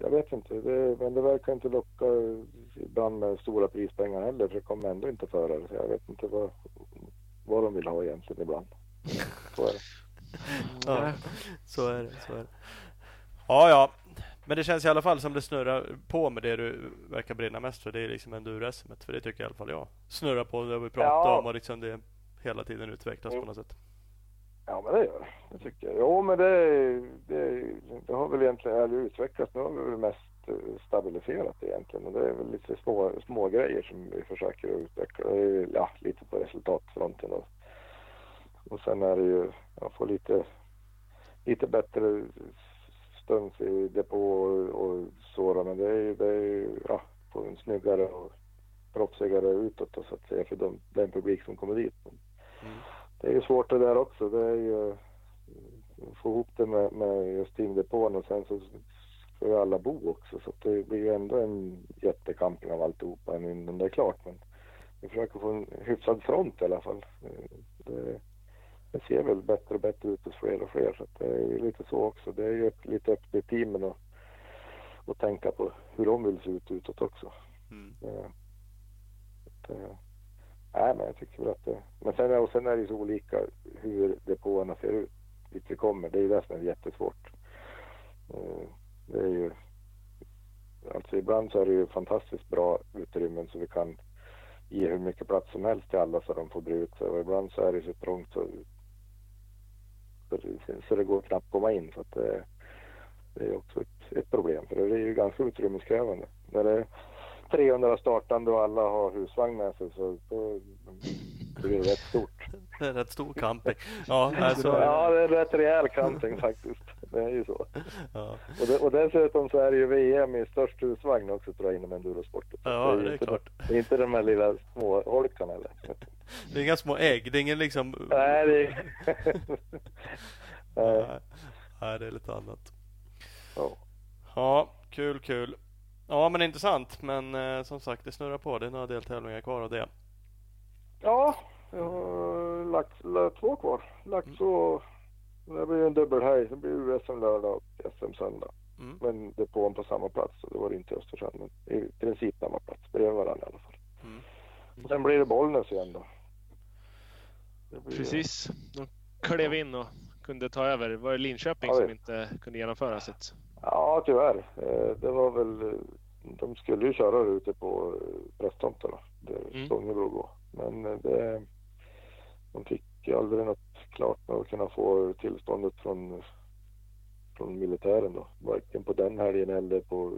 jag vet inte, det, men det verkar inte locka ibland med stora prispengar heller för det kommer ändå inte förare. Så jag vet inte vad, vad de vill ha egentligen ibland. Så är det. Ja, så är det. Så är det. Ja, ja. Men det känns i alla fall som det snurrar på med det du verkar brinna mest för. Det är liksom enduro-SM. För det tycker i alla fall jag. Snurrar på det vi pratar ja. om och liksom det hela tiden utvecklas mm. på något sätt. Ja, men det gör det. Det tycker jag. Jo, men det, det, det har väl egentligen utvecklats. Nu har vi väl mest eh, stabiliserat egentligen. Och det är väl lite små, små grejer som vi försöker utveckla. Ja, lite på resultatfronten. Och, och sen är det ju att få lite, lite bättre stunds i depå och, och så. Men det är ju, det är ju ja, på en snyggare och proffsigare utåt då, så att säga för de, den publik som kommer dit. Mm det är ju svårt det där också. Det är ju att få ihop det med, med just teamdepån och sen så ska ju alla bo också så det blir ju ändå en jättekamping av alltihopa innan det är klart. Men vi försöker få en hyfsad front i alla fall. Det, det ser väl bättre och bättre ut hos fler och fler så det är ju lite så också. Det är ju lite upp till teamen och, och tänka på hur de vill se ut utåt också. Mm. Det, det, Nej, men jag tycker väl att det... Men sen, och sen är det ju så olika hur depåerna ser ut dit vi kommer. Det är ju det som är jättesvårt. Eh, det är ju... Alltså ibland så är det ju fantastiskt bra utrymmen så vi kan ge hur mycket plats som helst till alla så de får bre ut sig. Och ibland så är det så trångt så, så, det går knappt att komma in. Så att det, det är också ett, ett problem för det är ju ganska utrymmeskrävande. När det 300 startande och alla har husvagn med sig så då blir det rätt stort. Det är rätt stor camping. Ja, alltså... ja det är rätt rejäl camping faktiskt. Det är ju så. Ja. Och, det, och dessutom så är det ju VM i störst husvagn också tror jag inom endurosporten. Ja, det är, det är klart. Det är inte de här lilla små holkarna eller? Det är inga små ägg, det är ingen liksom... Nej, det är... Nej. Nej, det är lite annat. Ja. Ja, kul, kul. Ja, men intressant. Men eh, som sagt, det snurrar på. Det är några deltävlingar kvar av det. Ja, jag har lagt, lagt två kvar. Laxå, mm. det blir en dubbelhelg. Det blir SM lördag och SM söndag. Mm. Men depån på samma plats. Och det var det inte i Östersund. Men i princip samma plats. Bredvid varandra i alla fall. Mm. Mm. Sen blir det Bollnäs igen då. Precis. De klev in och kunde ta över. Det var Linköping ja, som inte kunde genomföra sitt Ja, tyvärr. Eh, det var väl... De skulle ju köra ute på eh, presstomterna där mm. Stångebro går. Men eh, det, de fick aldrig något klart med att kunna få tillståndet från, från militären då. Varken på den helgen eller på...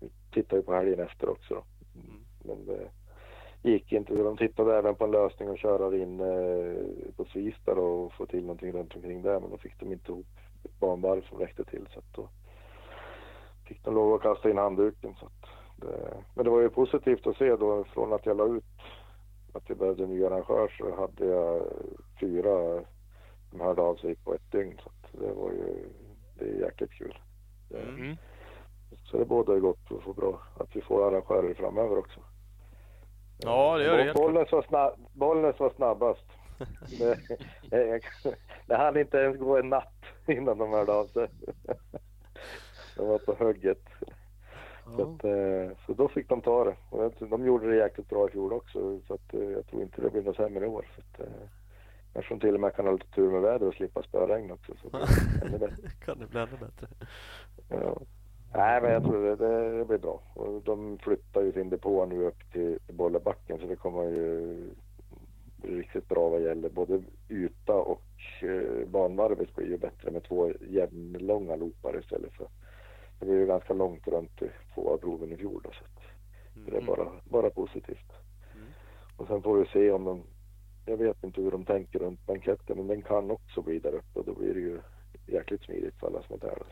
Vi tittade ju på helgen efter också då. Mm. Men det gick inte. De tittade även på en lösning att köra in på Svista och få till någonting runt omkring där. Men då fick de inte ihop ett banvarv som räckte till. Så att då fick de lov att kasta in handduken. Så Det, men det var ju positivt att se då från att jag la ut att jag behövde en ny arrangör så hade jag fyra som hörde av sig på ett dygn. Så det var ju, det är jäkligt kul. Det, Mm. Så det bådar ju gott att få bra, att vi får arrangörer framöver också. Ja, det gör det. Bollnäs var, snabb, Bollnäs var snabbast. det, det hann inte ens gå en natt innan de hörde av sig. De var på hugget. Så, att, eh, så då fick de ta det. Och de gjorde det jäkligt bra i fjol också. Så att, eh, jag tror inte det blir något sämre i år. Så att, eh, de till och med kan ha lite tur med väder och slippa spöregn också. Så blir kan det bli ännu bättre. Ja. Nej, men jag tror det, det, blir bra. Och de flyttar ju sin depå nu upp till, Bollebacken så det kommer ju riktigt bra vad gäller både yta och banvarvet blir ju bättre med två jämnlånga loopar istället för det blir ju ganska långt runt två av proven i fjol då, så att det är bara, bara positivt. Mm. Och sen får vi se om de, jag vet inte hur de tänker runt banketten men den kan också bli där uppe och då blir det ju jäkligt smidigt för alla som är där. då.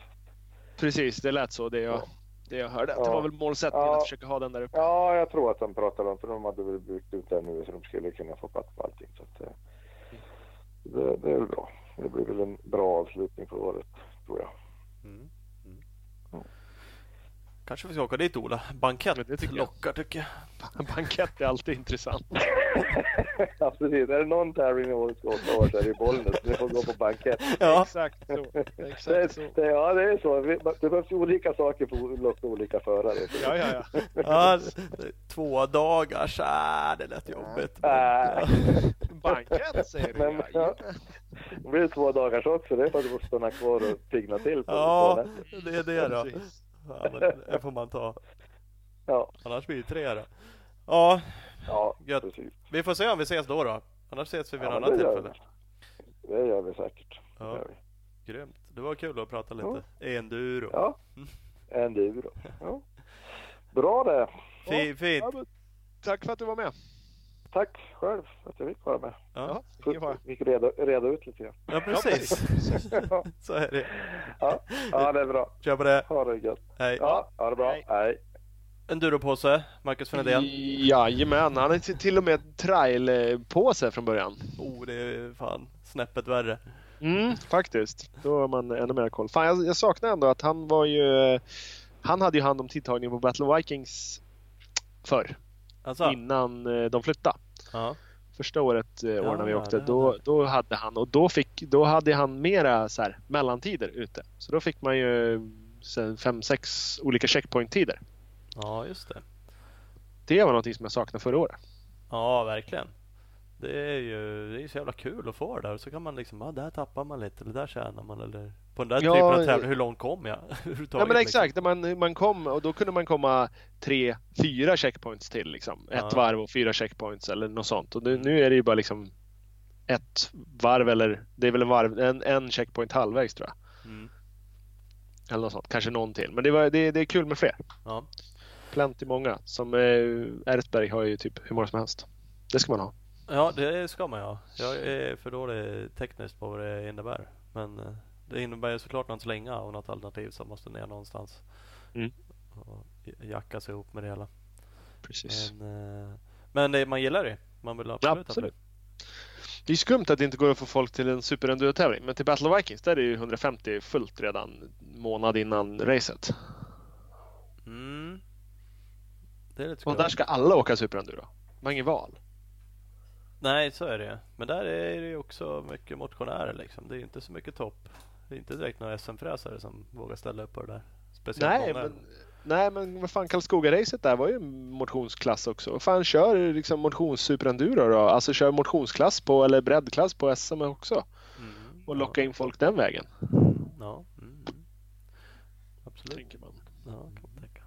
Precis, det lät så det jag, Ja. det jag hörde. Det Ja. var väl målsättningen Ja. att försöka ha den där uppe. Ja, jag tror att de pratade om, för de hade väl byggt ut det nu så de skulle kunna få plats på allting. Så att, eh, det, det är väl bra. Det blir väl en bra avslutning på året, tror jag. Mm. Kanske vi ska åka dit Ola. Men Bankett det tycker jag. lockar tycker jag. Bankett är alltid intressant. ja, precis. Är det någon tävling i årets åtta år så är det ju Bollnäs. Vi får gå på bankett. Ja, Exakt så. Det, Exakt så. det, ja, det är så. Vi- Det behövs olika saker för att locka olika förare. Ja, ja, ja. ja två dagars, ah, det lät jobbigt. Äh. Bankett säger du Men, ja. ja. Det blir två dagars också. Det är för att du får stanna kvar och pigna till på Ja, det är det då. Precis. Ja, men det får man ta. Ja, Annars blir det tre då. Ja, ja Gött. precis. vi får se om vi ses då då. Annars ses vi vid Ja, det gör tillfälle. vi. Det gör vi säkert. Det Ja. gör vi. Grymt. Det var kul att prata lite enduro. Ja, en duro. Ja. Bra det. Fi- Fint. Ja, men, tack för att du var med. Tack själv att jag fick vara med. Ja, ingen fara. Fick reda, reda ut lite grann. ja precis. Ja, Så är det. ja, ja, det är bra. Kör på det. Ha det gött. Hej. Ja, ha det bra. Hej. Hej. Enduropåse, Marcus Fredén. Jajamän, han har till- och med trailpåse från början. Oh, det är fan snäppet värre. Mm, faktiskt. Då har man ännu mer koll. Fan, jag, jag saknar ändå att han var ju... Han hade ju hand om tidtagningen på Battle Vikings förr, Alltså? innan eh, de flyttade. Ja. Första året eh, år Ja, när vi ja, åkte, det då, då hade han och då, fick, då hade han mera så här, mellantider ute. Så då fick man ju fem, sex olika checkpoint-tider. ja, just det. Det var någonting som jag saknade förra året. Ja, verkligen. Det är ju det är så jävla kul att få det där. Så kan man liksom, ja, där tappar man lite, eller där tjänar man. Eller på den där Ja, typen av eh, tävling, hur långt kom jag? Ja men liksom. exakt, när man, man kom och då kunde man komma tre, fyra checkpoints till liksom. Ett Ja. varv och fyra checkpoints eller något sånt. Och nu, nu är det ju bara liksom ett varv eller det är väl en varv, en, en checkpoint halvvägs tror jag. Mm. Eller något sånt, kanske någon till. Men det, var, det, det är kul med fler. Ja. Plenty många. Som eh, Ertberg har ju typ hur många som helst. Det ska man ha. Ja, det ska man ju ha. Jag är för dålig tekniskt på vad det innebär. Men eh, det innebär ju såklart någon slänga och något alternativ som måste ner någonstans. Mm. Och jacka sig ihop med det hela. Precis. Men, eh, men det, man gillar det. Man vill absolut, Absolut. Det är skumt att det inte går att få folk till en superenduro-tävling. Men till Battle of Vikings där är det ju 150 fullt redan månad innan racet. Mm. Det är lite Och där ska alla åka superenduro. Man har inget val. Nej, så är det Men där är det ju också mycket motionärer liksom. Det är inte så mycket topp. Det är inte direkt några SM-fräsare som vågar ställa upp på det där. Speciellt Nej men, nej men vad fan Karlskoga-racet där var ju motionsklass också. Vad fan kör liksom motions-superenduro då? Alltså kör motionsklass på eller breddklass på SM också. Mm, Och locka in folk den vägen. Ja, mm. Absolut. Tänker man. Ja, kan man tänka.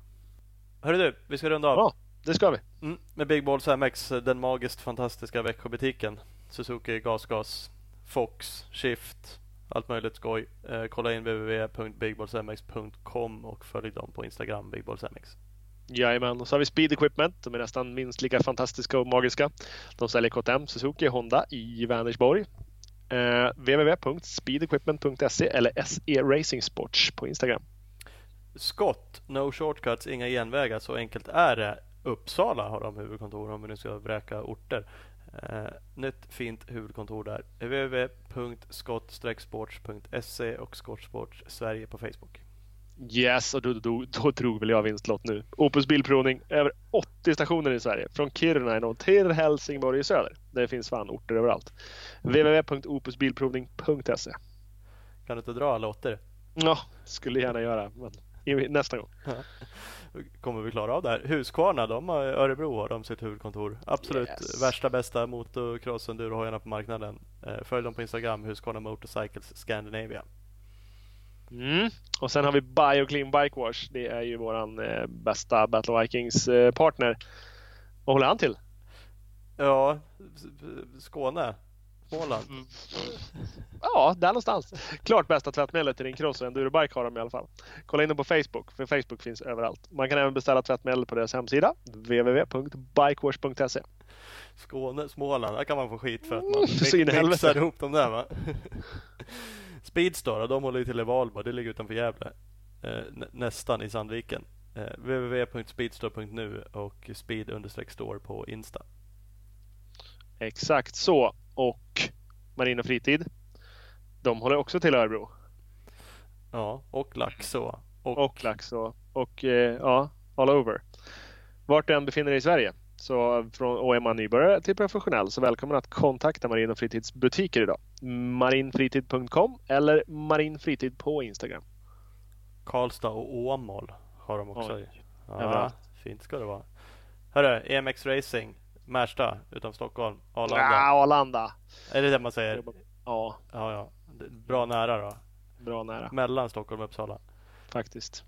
Hörru du, vi ska runda av. Ja. Det ska vi. Mm, med Big Balls MX, den magiskt fantastiska Växjöbutiken. Suzuki, GasGas, Fox, Shift, allt möjligt skoj. Eh, kolla in www.bigballsmx.com och följ dem på Instagram, BigBallsMX. Jajamän, och så har vi Speed Equipment. De är nästan minst lika fantastiska och magiska. De säljer KTM, Suzuki, Honda i Vänersborg. Eh, www.speedequipment.se eller SE Racing Sports på Instagram. Skott, no shortcuts, inga genvägar. Så enkelt är det. Uppsala har de huvudkontor om vi nu ska vräka orter. Eh, nytt fint huvudkontor där. www.skott-sports.se och Skottsports Sverige på Facebook. Yes, och då, då, då drog väl jag vinstlott nu. Opus Bilprovning, över 80 stationer i Sverige. Från Kiruna i norr till Helsingborg i söder. Det finns fan orter överallt. www.opusbilprovning.se Kan du inte dra alla åttor? Ja, skulle gärna göra. Men nästa gång. kommer vi klara av det här. Husqvarna, de har, Örebro har de sitt huvudkontor. Absolut Yes. värsta bästa motocross endurohojarna på marknaden. Eh, följ dem på Instagram, Husqvarna Motorcycles Scandinavia. Mm. Och sen har vi Bioclean Bike Wash. Det är ju våran eh, bästa Battle Vikings eh, partner. Vad håller han till? Ja, Skåne, Småland. Ja, där någonstans. Klart bästa tvättmedlet i din cross och endurobike har de i alla fall. Kolla in dem på Facebook, för Facebook finns överallt. Man kan även beställa tvättmedel på deras hemsida, www.bikewash.se. Skåne, Småland. Där kan man få skit för att man i mix- helvete. mixar ihop dem där va. Speedstore, de håller ju till i Valborg. Det ligger utanför Gävle. Eh, nä- nästan i Sandviken. Eh, www.speedstore.nu och speed-store på Insta. Exakt så. Och Marin och Fritid, de håller också till Örebro. Ja, och Laxå. Och Laxå. Och eh, ja, all over. Vart du än befinner dig i Sverige. Så från, och är man nybörjare till professionell så välkommen att kontakta Marin och Fritids butiker idag. marinfritid.com eller marinfritid på Instagram. Karlstad och Åmål har de också. Oj. Ja, fint ska det vara. Hörru, EMX Racing, Märsta utanför Stockholm, Arlanda. Ja, Arlanda. Är det det man säger? Ja, Ja, ja. Bra nära då. bra nära Mellan Stockholm och Uppsala. faktiskt.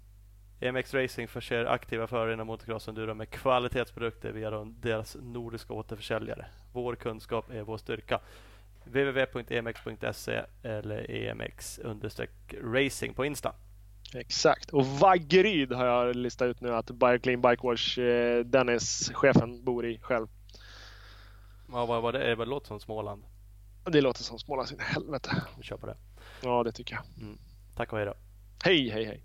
EMX Racing förser aktiva förare inom motocross enduro med kvalitetsprodukter via de- deras nordiska återförsäljare. Vår kunskap är vår styrka. www.emx.se eller emx-racing på Insta. Exakt. Och Vaggeryd har jag listat ut nu att Bioclean Bike Wash, eh, Dennis, chefen, bor i själv. Ja, vad var det? Det låter som Småland. Det låter som Småland sin helvete. Vi kör på det. Ja, det tycker jag. Tack och hej då. Hej, hej, hej.